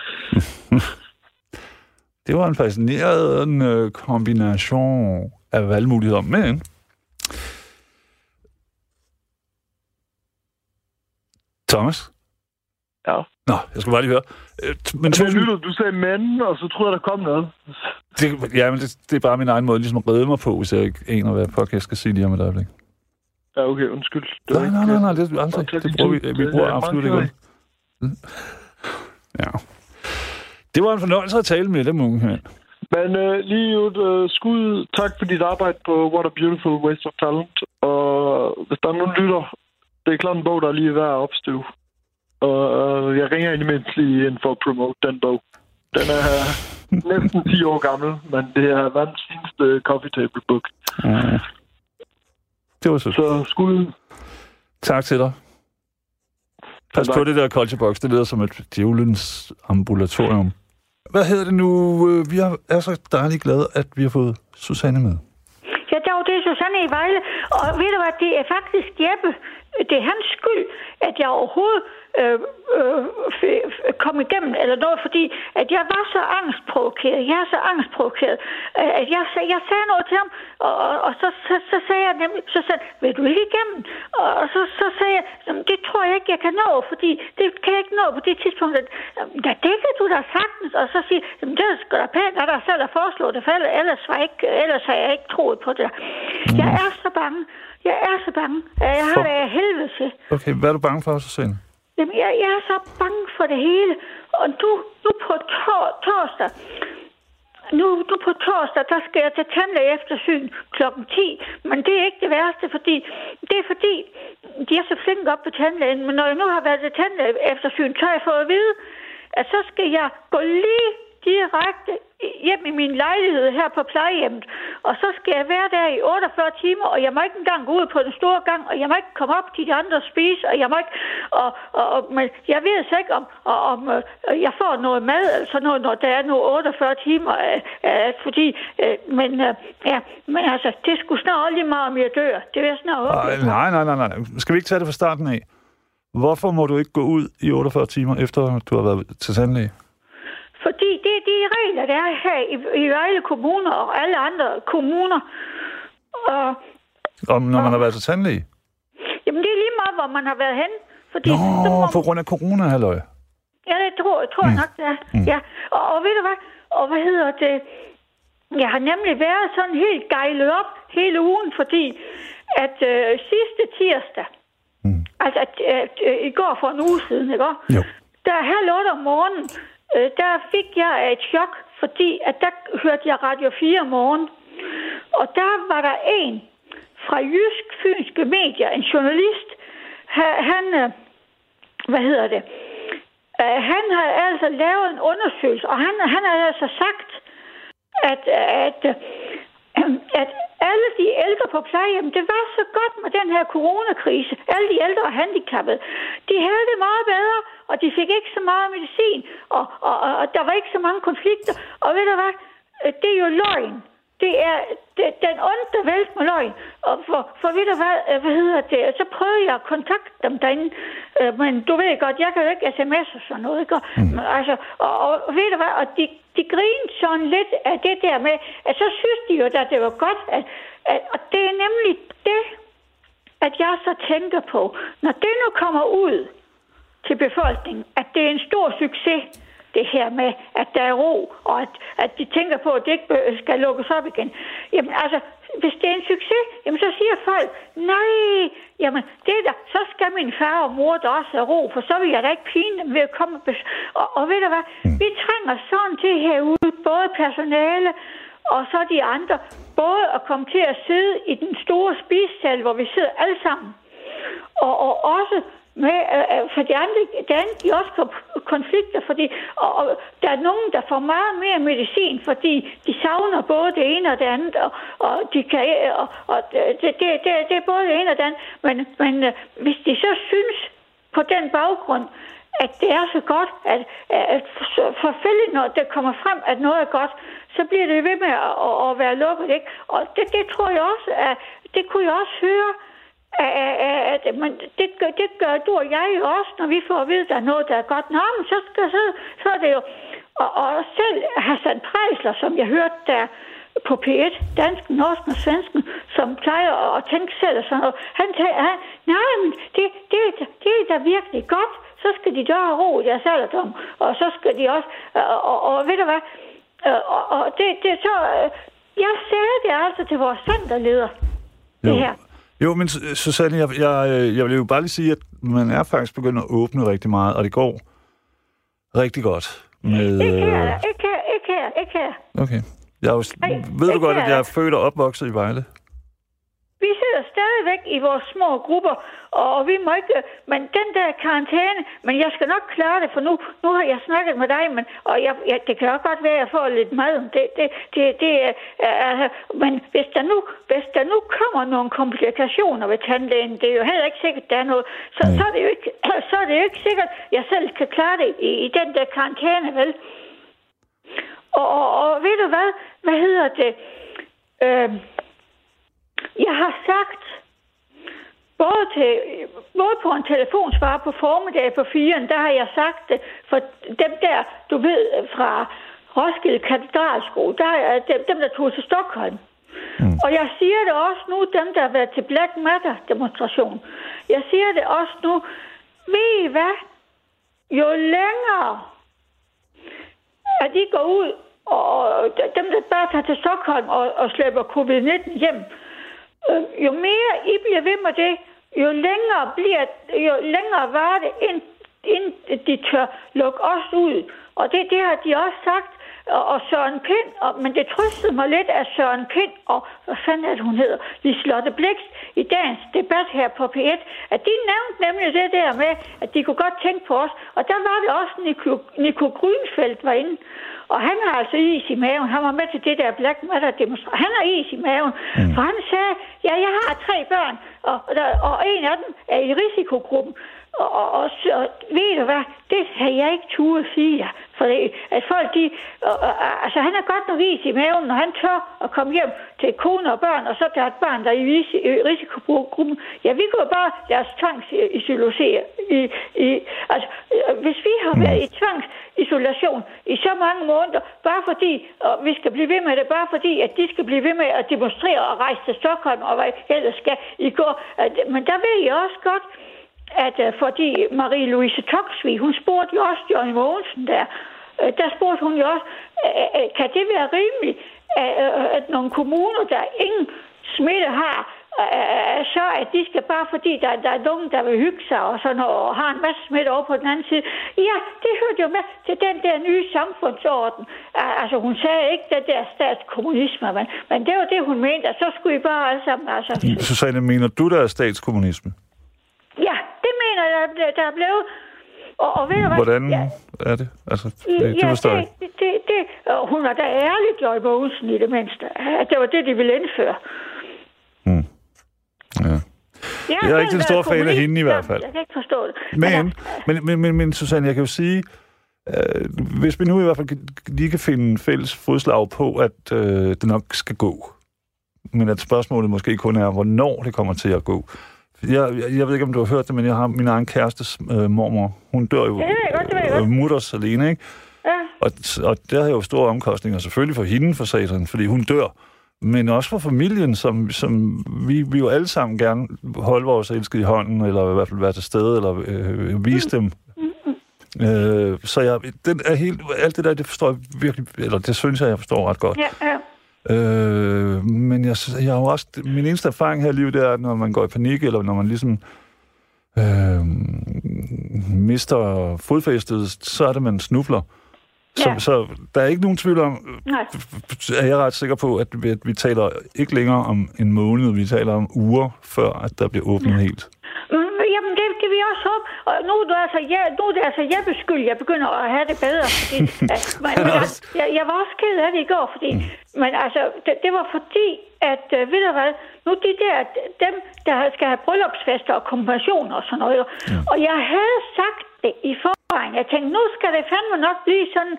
Det var en fascinerende øh, kombination af valgmuligheder, men... Thomas? Ja. Nå, jeg skal bare lige høre. Øh, Men Men tusind, lytter, du sagde mænd, og så troede jeg, der kom noget. det, ja, men det, det, er bare min egen måde ligesom at redde mig på, hvis jeg ikke aner, hvad podcast skal sige lige om et øjeblik. Ja, okay, undskyld. Det Nej, nej, nej, nej, det er aldrig. Det bruger vi, vi bruger er absolut ikke. Mm. Ja. Det var en fornøjelse at tale med dem, unge her. Men øh, lige et øh, skud. Tak for dit arbejde på What a Beautiful Waste of Talent. Og hvis der er nogen lytter, det er klart en bog, der er lige værd at opstøve. Og øh, jeg ringer indimellem lige ind for at promote den bog. Den er næsten 10 år gammel, men det er verdens fineste coffee table book. Ja. Det var så. Så skud. Tak til dig. Pas på det der culture box. Det lyder som et djævelens ambulatorium. Hvad hedder det nu? Øh, Vi er, så dejligt glade, at vi har fået Susanne med. Ja, det er Susanne i Vejle. Og ved du hvad, det er faktisk Jeppe det er hans skyld, at jeg overhovedet øh, øh, kom igennem eller noget, fordi at jeg var så angstprovokeret. Jeg er så angstprovokeret, øh, at jeg, sag- jeg sagde noget til ham, og, og, og så, så, så sagde jeg nemlig, så sagde vil du ikke igennem? Og, og så, så sagde jeg, "Jamen, det tror jeg ikke, jeg kan nå, fordi det kan jeg ikke nå på det tidspunkt. At, ja, det kan du da sagtens. Og så sige, det er sgu da pænt, at der selv har foreslået det, for ellers, ellers, var jeg ikke, ellers har jeg ikke troet på det. Jeg er så bange. Jeg er så bange. Jeg har For- helvede til. Okay, hvad er du bange for, Susanne? Jamen, jeg, jeg er så bange for det hele. Og nu, nu på tor, torsdag, nu, nu på torsdag, der skal jeg til tandlæge eftersyn klokken 10. Men det er ikke det værste, fordi det er fordi, de er så flinke op på tandlægen. Men når jeg nu har været til tandlæge eftersyn, så har jeg fået at vide, at så skal jeg gå lige direkte hjem i min lejlighed her på plejehjemmet. Og så skal jeg være der i 48 timer, og jeg må ikke engang gå ud på den store gang, og jeg må ikke komme op til de andre og spise, og jeg må ikke... Og, og, og, men jeg ved så ikke, om, og, om øh, jeg får noget mad eller sådan noget, når der er nu 48 timer, øh, øh, fordi... Øh, men, øh, ja, men altså, det skulle snart lige meget, om jeg dør. Det vil jeg snart øh, nej, nej, nej, nej. Skal vi ikke tage det fra starten af? Hvorfor må du ikke gå ud i 48 timer, efter du har været til tandlæge? Fordi det er de regler, der er her i, i Vejle Kommune og alle andre kommuner. Og, Om når man har været til tandlæge? jamen, det er lige meget, hvor man har været hen. Fordi så Nå, må, på grund af corona, halløj. Ja, det tror, tror jeg nok, det er. Ja. Og, og ved du hvad? Og hvad hedder det? Jeg har nemlig været sådan helt gejlet op hele ugen, fordi at øh, sidste tirsdag, mm. altså at, at, øh, i går for en uge siden, ikke? Jo. Der halv otte om morgenen, øh, der fik jeg et chok, fordi at der hørte jeg Radio 4 om morgenen. Og der var der en fra Jysk Fynske Medier, en journalist, han, øh, hvad hedder det, øh, han har altså lavet en undersøgelse, og han, han har altså sagt, at, at, at alle de ældre på plejehjem, det var så godt med den her coronakrise. Alle de ældre og handicappede, de havde det meget bedre, og de fik ikke så meget medicin, og, og, og, og der var ikke så mange konflikter. Og ved du hvad? Øh, det er jo løgn. Det er det, den onde, der vælte med løgn. Og for, for ved du hvad, øh, hvad hedder det? Så prøvede jeg at kontakte dem derinde. Øh, men du ved godt, jeg kan jo ikke sms og sådan noget. Ikke? Mm. Men, altså, og, og, ved du hvad, og de, de grinede sådan lidt af det der med, at så synes de jo, at det var godt. At, at, og det er nemlig det, at jeg så tænker på. Når det nu kommer ud til befolkningen, at det er en stor succes, det her med, at der er ro, og at, at de tænker på, at det ikke skal lukkes op igen. Jamen altså, hvis det er en succes, jamen så siger folk, nej, jamen det der, så skal min far og mor da også have ro, for så vil jeg da ikke pine dem ved at komme og, og, og ved du hvad, vi trænger sådan til herude, både personale og så de andre, både at komme til at sidde i den store spisesal, hvor vi sidder alle sammen, og, og også med, øh, øh for de andre, der andre de også konflikter, fordi og, og der er nogen, der får meget mere medicin, fordi de savner både det ene og det andet, og, og de kan, og, og det, det, det, det er både det ene og det andet, men, men øh, hvis de så synes på den baggrund, at det er så godt, at, at forfølge, når det kommer frem, at noget er godt, så bliver det ved med at, at, at være lukket, ikke? Og det, det tror jeg også, at det kunne jeg også høre, at, men det, gør, det gør du og jeg også, når vi får at vide, at der er noget, der er godt. Nå, men så, skal, så, så er det jo... Og, og selv Hassan Prejsler, som jeg hørte der på P1, dansk, norsk og svensken, som plejer at, at tænke selv og sådan noget, han sagde, han, nej, men det, det, det, er da virkelig godt. Så skal de have ro i deres alderdom, og så skal de også... Og, og, og ved du hvad? Øh, Og, og det, det så... Jeg sagde det altså til vores centerleder, det Jo. her. Jo, men Su- Susanne, jeg, jeg, øh, jeg vil jo bare lige sige, at man er faktisk begyndt at åbne rigtig meget, og det går rigtig godt med... Ikke her, Øh, ikke her, ikke her, ikke her. okay. Jeg er jo, ved du godt, at jeg er født og opvokset i Vejle? Vi sidder stadigvæk i vores små grupper, og vi må ikke... Men den der karantæne, men jeg skal nok klare det, for nu, nu har jeg snakket med dig, men, og jeg, jeg, det kan også godt være, at jeg får lidt mad. Det, det, det, det, er, er, men hvis der, nu, hvis der nu kommer nogle komplikationer ved tandlægen, det er jo heller ikke sikkert, der er noget, så, så, er, det jo ikke, så er det jo ikke sikkert, at jeg selv kan klare det i, i den der karantæne, vel? Og, og, og ved du hvad? Hvad hedder det? Øh, jeg har sagt, både, til, både på en telefonsvar på formiddag på 4, der har jeg sagt det, for dem der, du ved, fra Roskilde Katedralskole, der er dem, dem der tog til Stockholm. Mm. Og jeg siger det også nu, dem der har været til Black Matter demonstration. Jeg siger det også nu, ved I hvad? Jo længere at de går ud, og dem der bare tager til Stockholm og, og slæber covid-19 hjem, jo mere I bliver ved med det, jo længere bliver, jo længere var det, ind, ind de tør lukke os ud. Og det, det har de også sagt og, og Søren Pind, og, men det trøstede mig lidt, at Søren Pind og, hvad fanden er det, hun hedder, Liselotte Blikst, i dagens debat her på P1, at de nævnte nemlig det der med, at de kunne godt tænke på os, og der var det også, Nico, Nico Grønfeldt var inde, og han har altså is i maven. Han var med til det der Black Matter demonstration. Han har is i maven. Mm. For han sagde, ja, jeg har tre børn, og, og, og en af dem er i risikogruppen. Og, og, og, og ved du hvad, det har jeg ikke turde sige jer. For det, at folk, de, og, og, altså han er godt nok is i maven, når han tør at komme hjem til kone og børn, og så der er et barn, der er i risikogruppen. Ja, vi kunne bare lade os tvangsisolere. I, i, altså, hvis vi har været i tvangsisolation i så mange måneder, bare fordi, og vi skal blive ved med det, bare fordi, at de skal blive ved med at demonstrere og rejse til Stockholm, og hvad ellers skal i går. Men der ved jeg også godt, at uh, fordi Marie-Louise Toksvig, hun spurgte jo også Johnny Mogensen der, uh, der spurgte hun jo også, uh, uh, kan det være rimeligt, at, uh, at nogle kommuner, der ingen smitte har, uh, så at de skal bare fordi, der, der er nogen, der vil hygge sig og, sådan, og har en masse smitte over på den anden side. Ja, det hørte jo med til den der nye samfundsorden. Uh, altså, hun sagde ikke det der statskommunisme, men, men det var det, hun mente, at så skulle I bare alle sammen... Altså, Susanne, mener du, der er statskommunisme? Jeg, der er blevet. Og, og ved du hvad? Hvordan ja. er det? Altså, det, ja, forstår det, det, det, det, hun er da ærligt, Joy Mogensen, i det mindste. At det var det, de ville indføre. Hmm. Ja. Jeg, jeg er ikke den store fan af hende i hvert fald. Jeg kan ikke forstå det. Men, men, men, men, men Susanne, jeg kan jo sige, øh, hvis vi nu i hvert fald lige kan finde fælles fodslag på, at øh, det nok skal gå, men at spørgsmålet måske kun er, hvornår det kommer til at gå, jeg, jeg ved ikke, om du har hørt det, men jeg har min egen kærestes øh, mormor. Hun dør jo ja, det godt, det jeg godt. Øh, mutters alene, ikke? Ja. Og, og der er jo store omkostninger, selvfølgelig for hende, for satan, fordi hun dør. Men også for familien, som, som vi, vi jo alle sammen gerne holde vores elskede i hånden, eller i hvert fald være til stede, eller øh, vise dem. Mm. Øh, så jeg, den er helt, alt det der, det forstår jeg virkelig, eller det synes jeg, jeg forstår ret godt. Ja, ja. Øh, men jeg, jeg har også... Min eneste erfaring her i livet, det er, at når man går i panik, eller når man ligesom øh, mister fodfæstet, så er det, man snufler. Så, ja. så der er ikke nogen tvivl om, Nej. er jeg ret sikker på, at vi, at vi taler ikke længere om en måned, vi taler om uger, før at der bliver åbnet ja. helt. Jamen, det vi også håbe. Og nu er det altså, jeg, nu er det altså jeg beskyld, jeg begynder at have det bedre. Fordi, at, men, men, jeg, jeg, var også ked af det i går, fordi, mm. men altså, det, det var fordi, at, uh, ved du hvad, nu de der, dem, der skal have bryllupsfester og kompensation og sådan noget, mm. og jeg havde sagt det i forvejen. Jeg tænkte, nu skal det fandme nok blive sådan,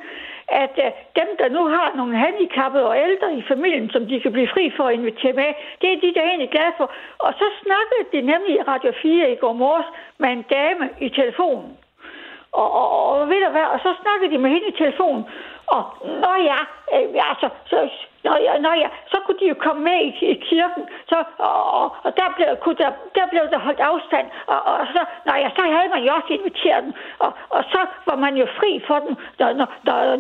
at øh, dem, der nu har nogle handicappede og ældre i familien, som de kan blive fri for at invitere med, det er de, der er egentlig glade for. Og så snakkede de nemlig i Radio 4 i går morges med en dame i telefonen. Og, og, og ved du hvad, og så snakkede de med hende i telefonen, og nå ja, øh, altså, så, når ja, når ja, så kunne de jo komme med i, i kirken, så, og, og der, blev, kunne der, der blev der holdt afstand, og, og så, når ja, så havde man jo også inviteret dem, og, og så var man jo fri for dem, når, når,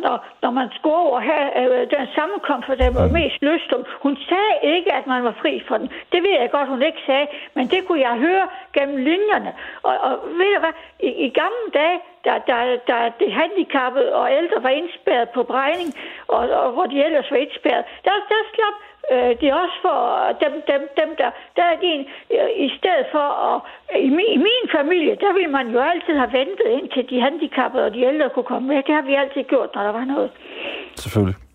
når, når, man skulle over have øh, den sammenkomst, for der var mest lyst om. Hun sagde ikke, at man var fri for den. Det ved jeg godt, hun ikke sagde, men det kunne jeg høre gennem linjerne. Og, og ved du hvad, i, i gamle dage, der, der, der det handicappede og ældre var indspærret på bregning, og, og hvor de ellers var indspærret, der, der slap øh, det er også for dem, dem, dem der, der er en, øh, i stedet for at, øh, i, min, i min familie, der ville man jo altid have ventet indtil de handicappede og de ældre kunne komme med. Det har vi altid gjort, når der var noget. Selvfølgelig.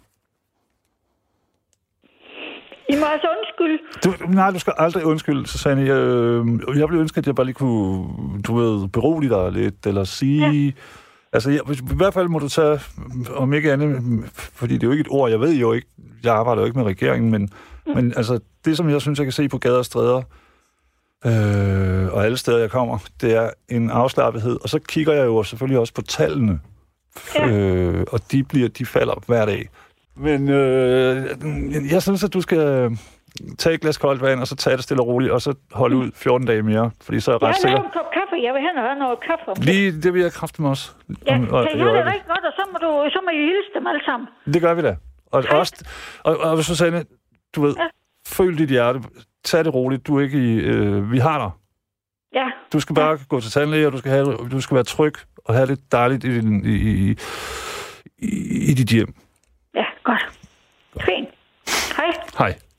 I må også undskylde. Du, nej, du skal aldrig undskylde, Susanne. Jeg, øh, jeg ville ønske, at jeg bare lige kunne, du ved, berolige dig lidt, eller sige... Ja. Altså, jeg, i hvert fald må du tage, om ikke andet, fordi det er jo ikke et ord, jeg ved jo ikke, jeg arbejder jo ikke med regeringen, men, mm. men altså, det som jeg synes, jeg kan se på gader og stræder, øh, og alle steder, jeg kommer, det er en afslappethed. Og så kigger jeg jo selvfølgelig også på tallene, Ja. øh, og de, bliver, de falder hver dag. Men øh, jeg synes, at du skal øh, tage et glas koldt vand, og så tage det stille og roligt, og så holde ud 14 dage mere, fordi så er jeg Jeg ret lavet sikker. en kop kaffe. Jeg vil hen og have noget kaffe. Lige det vil jeg kraftigt også. Ja, Om- og- kan jeg det rigtig godt, og så må, du, så må I hilse dem alle sammen. Det gør vi da. Og, også, og, og Susanne, du ved, Ja. føl dit hjerte. Tag det roligt. Du er ikke i... Øh, vi har dig. Ja, Du skal bare gå til tandlæge, og du skal, have, du skal være tryg og have det dejligt i, din, i, i, i, i dit hjem ja, godt. Fint. Hej. Hej.